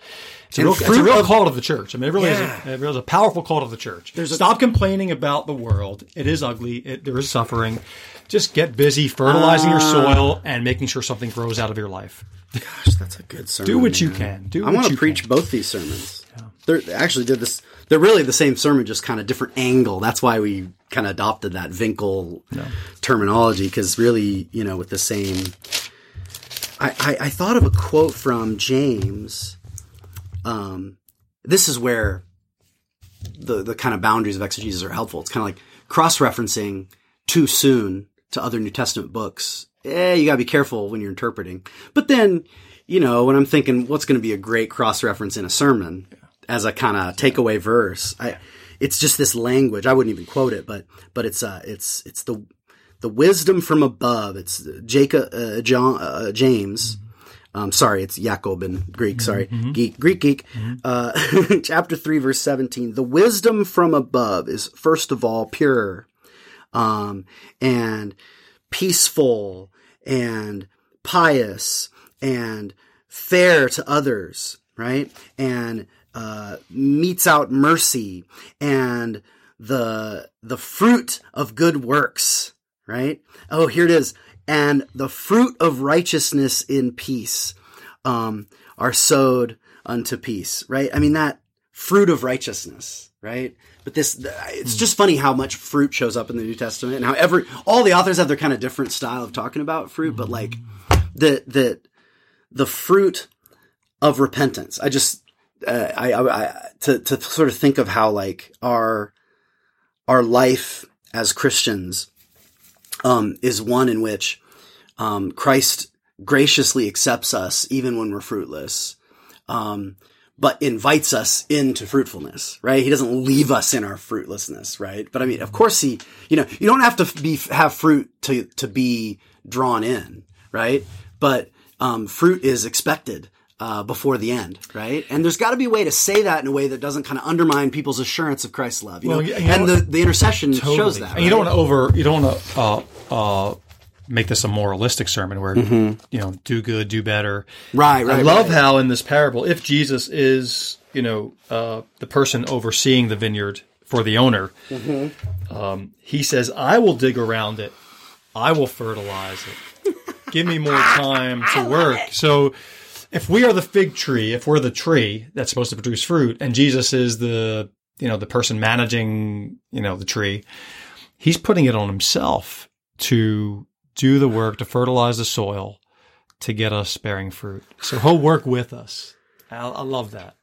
it's a real, it's a real of- call to the church. I mean, it really Yeah. is. A, it really is a powerful call to the church. There's a- Stop complaining about the world. It is ugly. It, there is suffering. Just get busy fertilizing your Ah. soil and making sure something grows out of your life. Gosh, that's a good sermon. Do what you can. Do I want to preach both these sermons. They're they actually did this. They're really the same sermon, just kind of different angle. That's why we kind of adopted that Winkel terminology because really, you know, with the same. I, I, I thought of a quote from James. Um, this is where the the kind of boundaries of exegesis are helpful. It's kind of like cross referencing too soon to other New Testament books eh, you gotta be careful when you're interpreting. But then, you know, when I'm thinking what's going to be a great cross reference in a sermon as a kind of takeaway verse, I, it's just this language. I wouldn't even quote it, but, but it's, uh, it's, it's the, the wisdom from above. It's Jacob, uh, John, uh, James. Um, sorry, it's Jacob in Greek. Sorry, geek, Greek geek. Uh, chapter three, verse seventeen. The wisdom from above is first of all pure, um, and peaceful, and pious, and fair to others. Right, and uh, metes out mercy and the the fruit of good works right? Oh here it is. And the fruit of righteousness in peace um, are sowed unto peace right? I mean that fruit of righteousness right? But this it's just funny how much fruit shows up in the new testament and how every all the authors have their kind of different style of talking about fruit but like the the the fruit of repentance. I just uh, I, I, I to to sort of think of how like our our life as Christians um, is one in which um, Christ graciously accepts us even when we're fruitless, um, but invites us into fruitfulness. Right? He doesn't leave us in our fruitlessness. Right? But I mean, of course, he. You know, you don't have to be have fruit to to be drawn in. Right? But um, fruit is expected uh, before the end, right? And there's got to be a way to say that in a way that doesn't kind of undermine people's assurance of Christ's love, you know. Well, you know, and the, the intercession Totally. shows that. And you don't want to over. You don't want to uh, uh, make this a moralistic sermon where you know do good, do better. Right, right, I love right. how in this parable, if Jesus is you know uh, the person overseeing the vineyard for the owner, um, he says, "I will dig around it. I will fertilize it. Give me more time to work." So. If we are the fig tree, if we're the tree that's supposed to produce fruit, and Jesus is the you know the person managing you know the tree, he's putting it on himself to do the work to fertilize the soil to get us bearing fruit. So he'll work with us. I, I love that.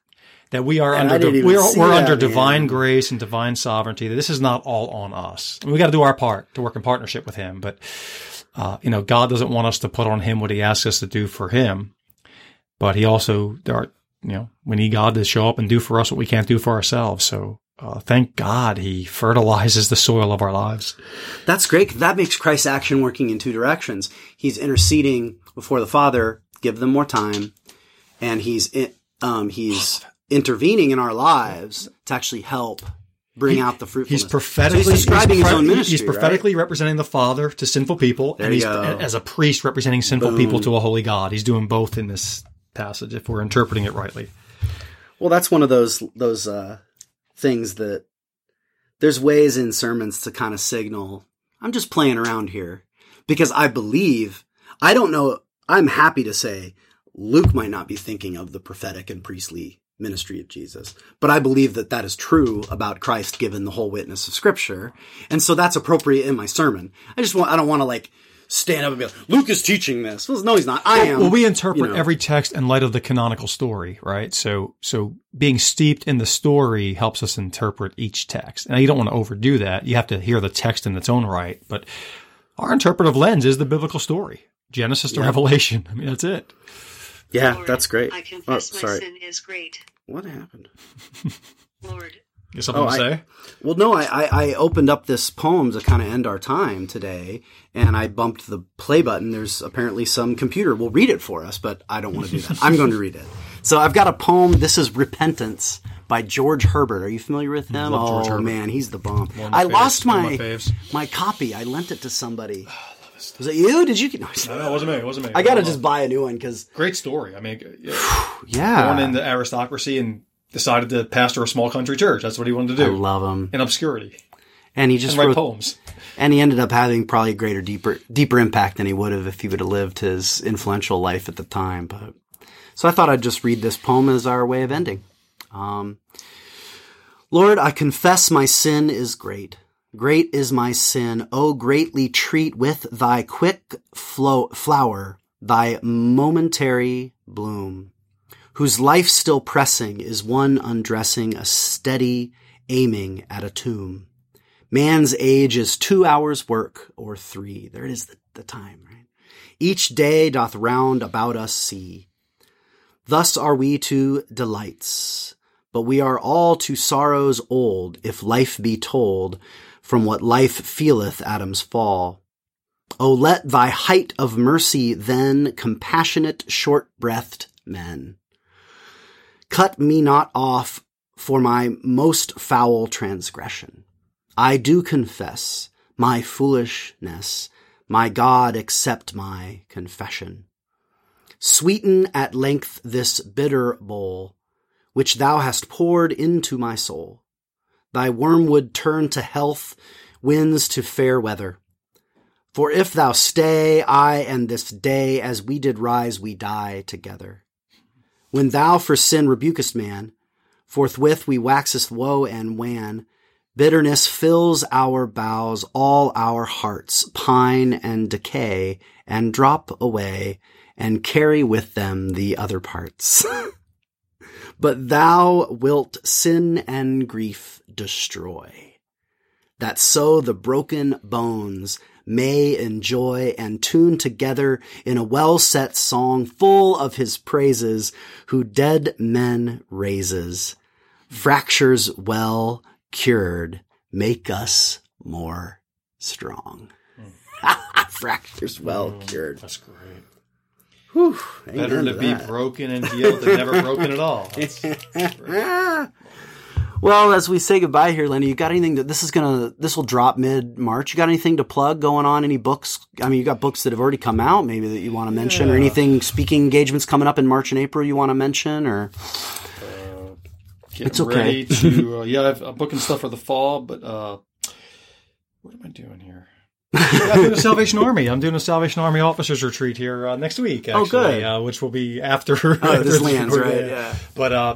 That we are And under didn't we're, we're that, under man. divine grace and divine sovereignty. That this is not all on us. We got to do our part to work in partnership with Him. But uh, you know, God doesn't want us to put on Him what He asks us to do for Him. But He also, there are, you know, we need God to show up and do for us what we can't do for ourselves. So uh, thank God He fertilizes the soil of our lives. That's great. That makes Christ's action working in two directions. He's interceding before the Father, give them more time, and he's i- um, he's intervening in our lives to actually help bring out the fruitfulness. He's prophetically So he's describing he's his own ministry. He's right? prophetically representing the Father to sinful people, and he's as a priest representing sinful Boom. people to a holy God. He's doing both in this passage if we're interpreting it rightly. Well, that's one of those those uh, things that there's ways in sermons to kind of signal I'm just playing around here because I believe I don't know. I'm happy to say Luke might not be thinking of the prophetic and priestly ministry of Jesus, but I believe that that is true about Christ given the whole witness of Scripture, and so that's appropriate in my sermon. I just want I don't want to like stand up and be like Luke is teaching this. Well, no, he's not. I am. Well, we interpret you know. every text in light of the canonical story, right? So, so being steeped in the story helps us interpret each text. And you don't want to overdo that. You have to hear the text in its own right. But our interpretive lens is the biblical story, Genesis to Revelation. I mean, that's it. Yeah, Lord, that's great. I Oh, confess my sin is great. What happened? Lord, You something Oh, to I- say? Well, no, I, I, I opened up this poem to kind of end our time today, and I bumped the play button. There's apparently some computer will read it for us, but I don't want to do that. I'm going to read it. So I've got a poem. This is Repentance by George Herbert. Are you familiar with him? Love George oh Herbert. man, he's the bomb. I faves. lost my my faves. my copy. I lent it to somebody. Was it you? Did you? No, No, it wasn't me. It wasn't me. I got to just buy a new one because Great story. I mean, yeah, yeah, born into aristocracy and decided to pastor a small country church. That's what he wanted to I do love him, in obscurity and he just and write wrote poems. and he ended up having probably a greater, deeper, deeper impact than he would have if he would have lived his influential life at the time. But so I thought I'd just read this poem as our way of ending. Um, Lord, I confess my sin is great. Great is my sin. Oh, greatly treat with thy quick flow, flower, thy momentary bloom, whose life still pressing is one undressing, a steady aiming at a tomb. Man's age is two hours work or three. There it is, the, the time, right? each day doth round about us see. Thus are we to delights, but we are all to sorrows old, if life be told, from what life feeleth Adam's fall. O let thy height of mercy then compassionate short-breathed men. Cut me not off for my most foul transgression. I do confess my foolishness. My God, accept my confession. Sweeten at length this bitter bowl, which thou hast poured into my soul. Thy wormwood turn to health, winds to fair weather. For if thou stay, I and this day, as we did rise, we die together. When thou for sin rebukest man, forthwith we waxeth woe and wan. Bitterness fills our bowels, all our hearts pine and decay and drop away and carry with them the other parts. but thou wilt sin and grief destroy, that so the broken bones may enjoy and tune together in a well set song full of his praises, who dead men raises, fractures well cured, make us more strong. fractures well mm, cured. That's great. Whew, Better to to be broken and healed than never broken at all. That's- that's great. Well, as we say goodbye here, Lenny, you got anything that this is gonna this will drop mid March? You got anything to plug going on? Any books? I mean, you got books that have already come out, maybe that you want to mention, or anything speaking engagements coming up in March and April you want to mention, or Getting It's okay. ready to, uh, yeah, I have a booking stuff for the fall, but, uh, what am I doing here? yeah, I'm doing a Salvation Army. I'm doing a Salvation Army officers retreat here uh, next week. Actually, Oh, good. Uh, which will be after. oh, after this lands recording, right? Yeah. But uh,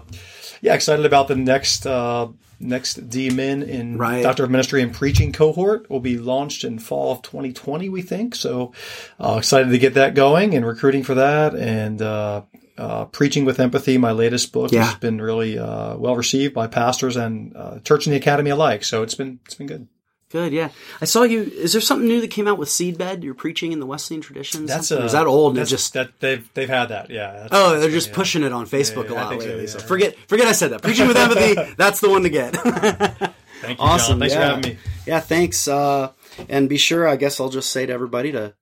yeah, excited about the next uh, next DMin in Right. Doctor of Ministry and Preaching cohort. Will be launched in fall of 2020, we think. So uh, excited to get that going and recruiting for that and. Uh, uh, Preaching with Empathy, my latest book, Yeah. has been really uh, well received by pastors and uh, church and the academy alike. So it's been it's been good. Good, yeah. I saw you. Is there something new that came out with Seedbed? You're preaching in the Wesleyan tradition. That's uh, is that old? That's just that they've they've had that. Yeah. oh, they're just yeah. pushing it on Facebook Yeah, a I lot so, lately. yeah. So forget forget I said that. Preaching with empathy. That's the one to get. Thank you, awesome. John. Thanks yeah. for having me. Yeah, thanks. Uh, and be sure, I guess I'll just say to everybody to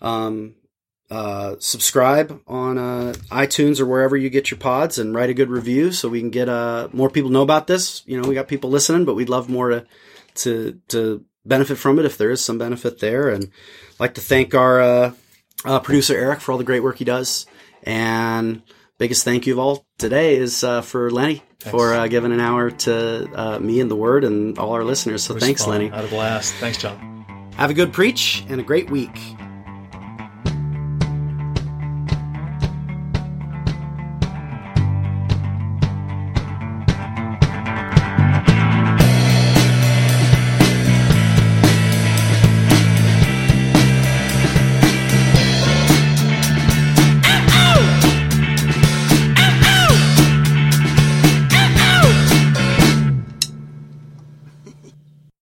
um, uh, subscribe on uh, iTunes or wherever you get your pods and write a good review so we can get uh, more people know about this. You know, we got people listening, but we'd love more to to to benefit from it if there is some benefit there. And I'd like to thank our uh, uh, producer Eric for all the great work he does. And biggest thank you of all today is uh, for Lenny for uh, giving an hour to uh, me and the Word and all our listeners. So thanks. Lenny. Had a blast. Thanks, John. Have a good preach and a great week.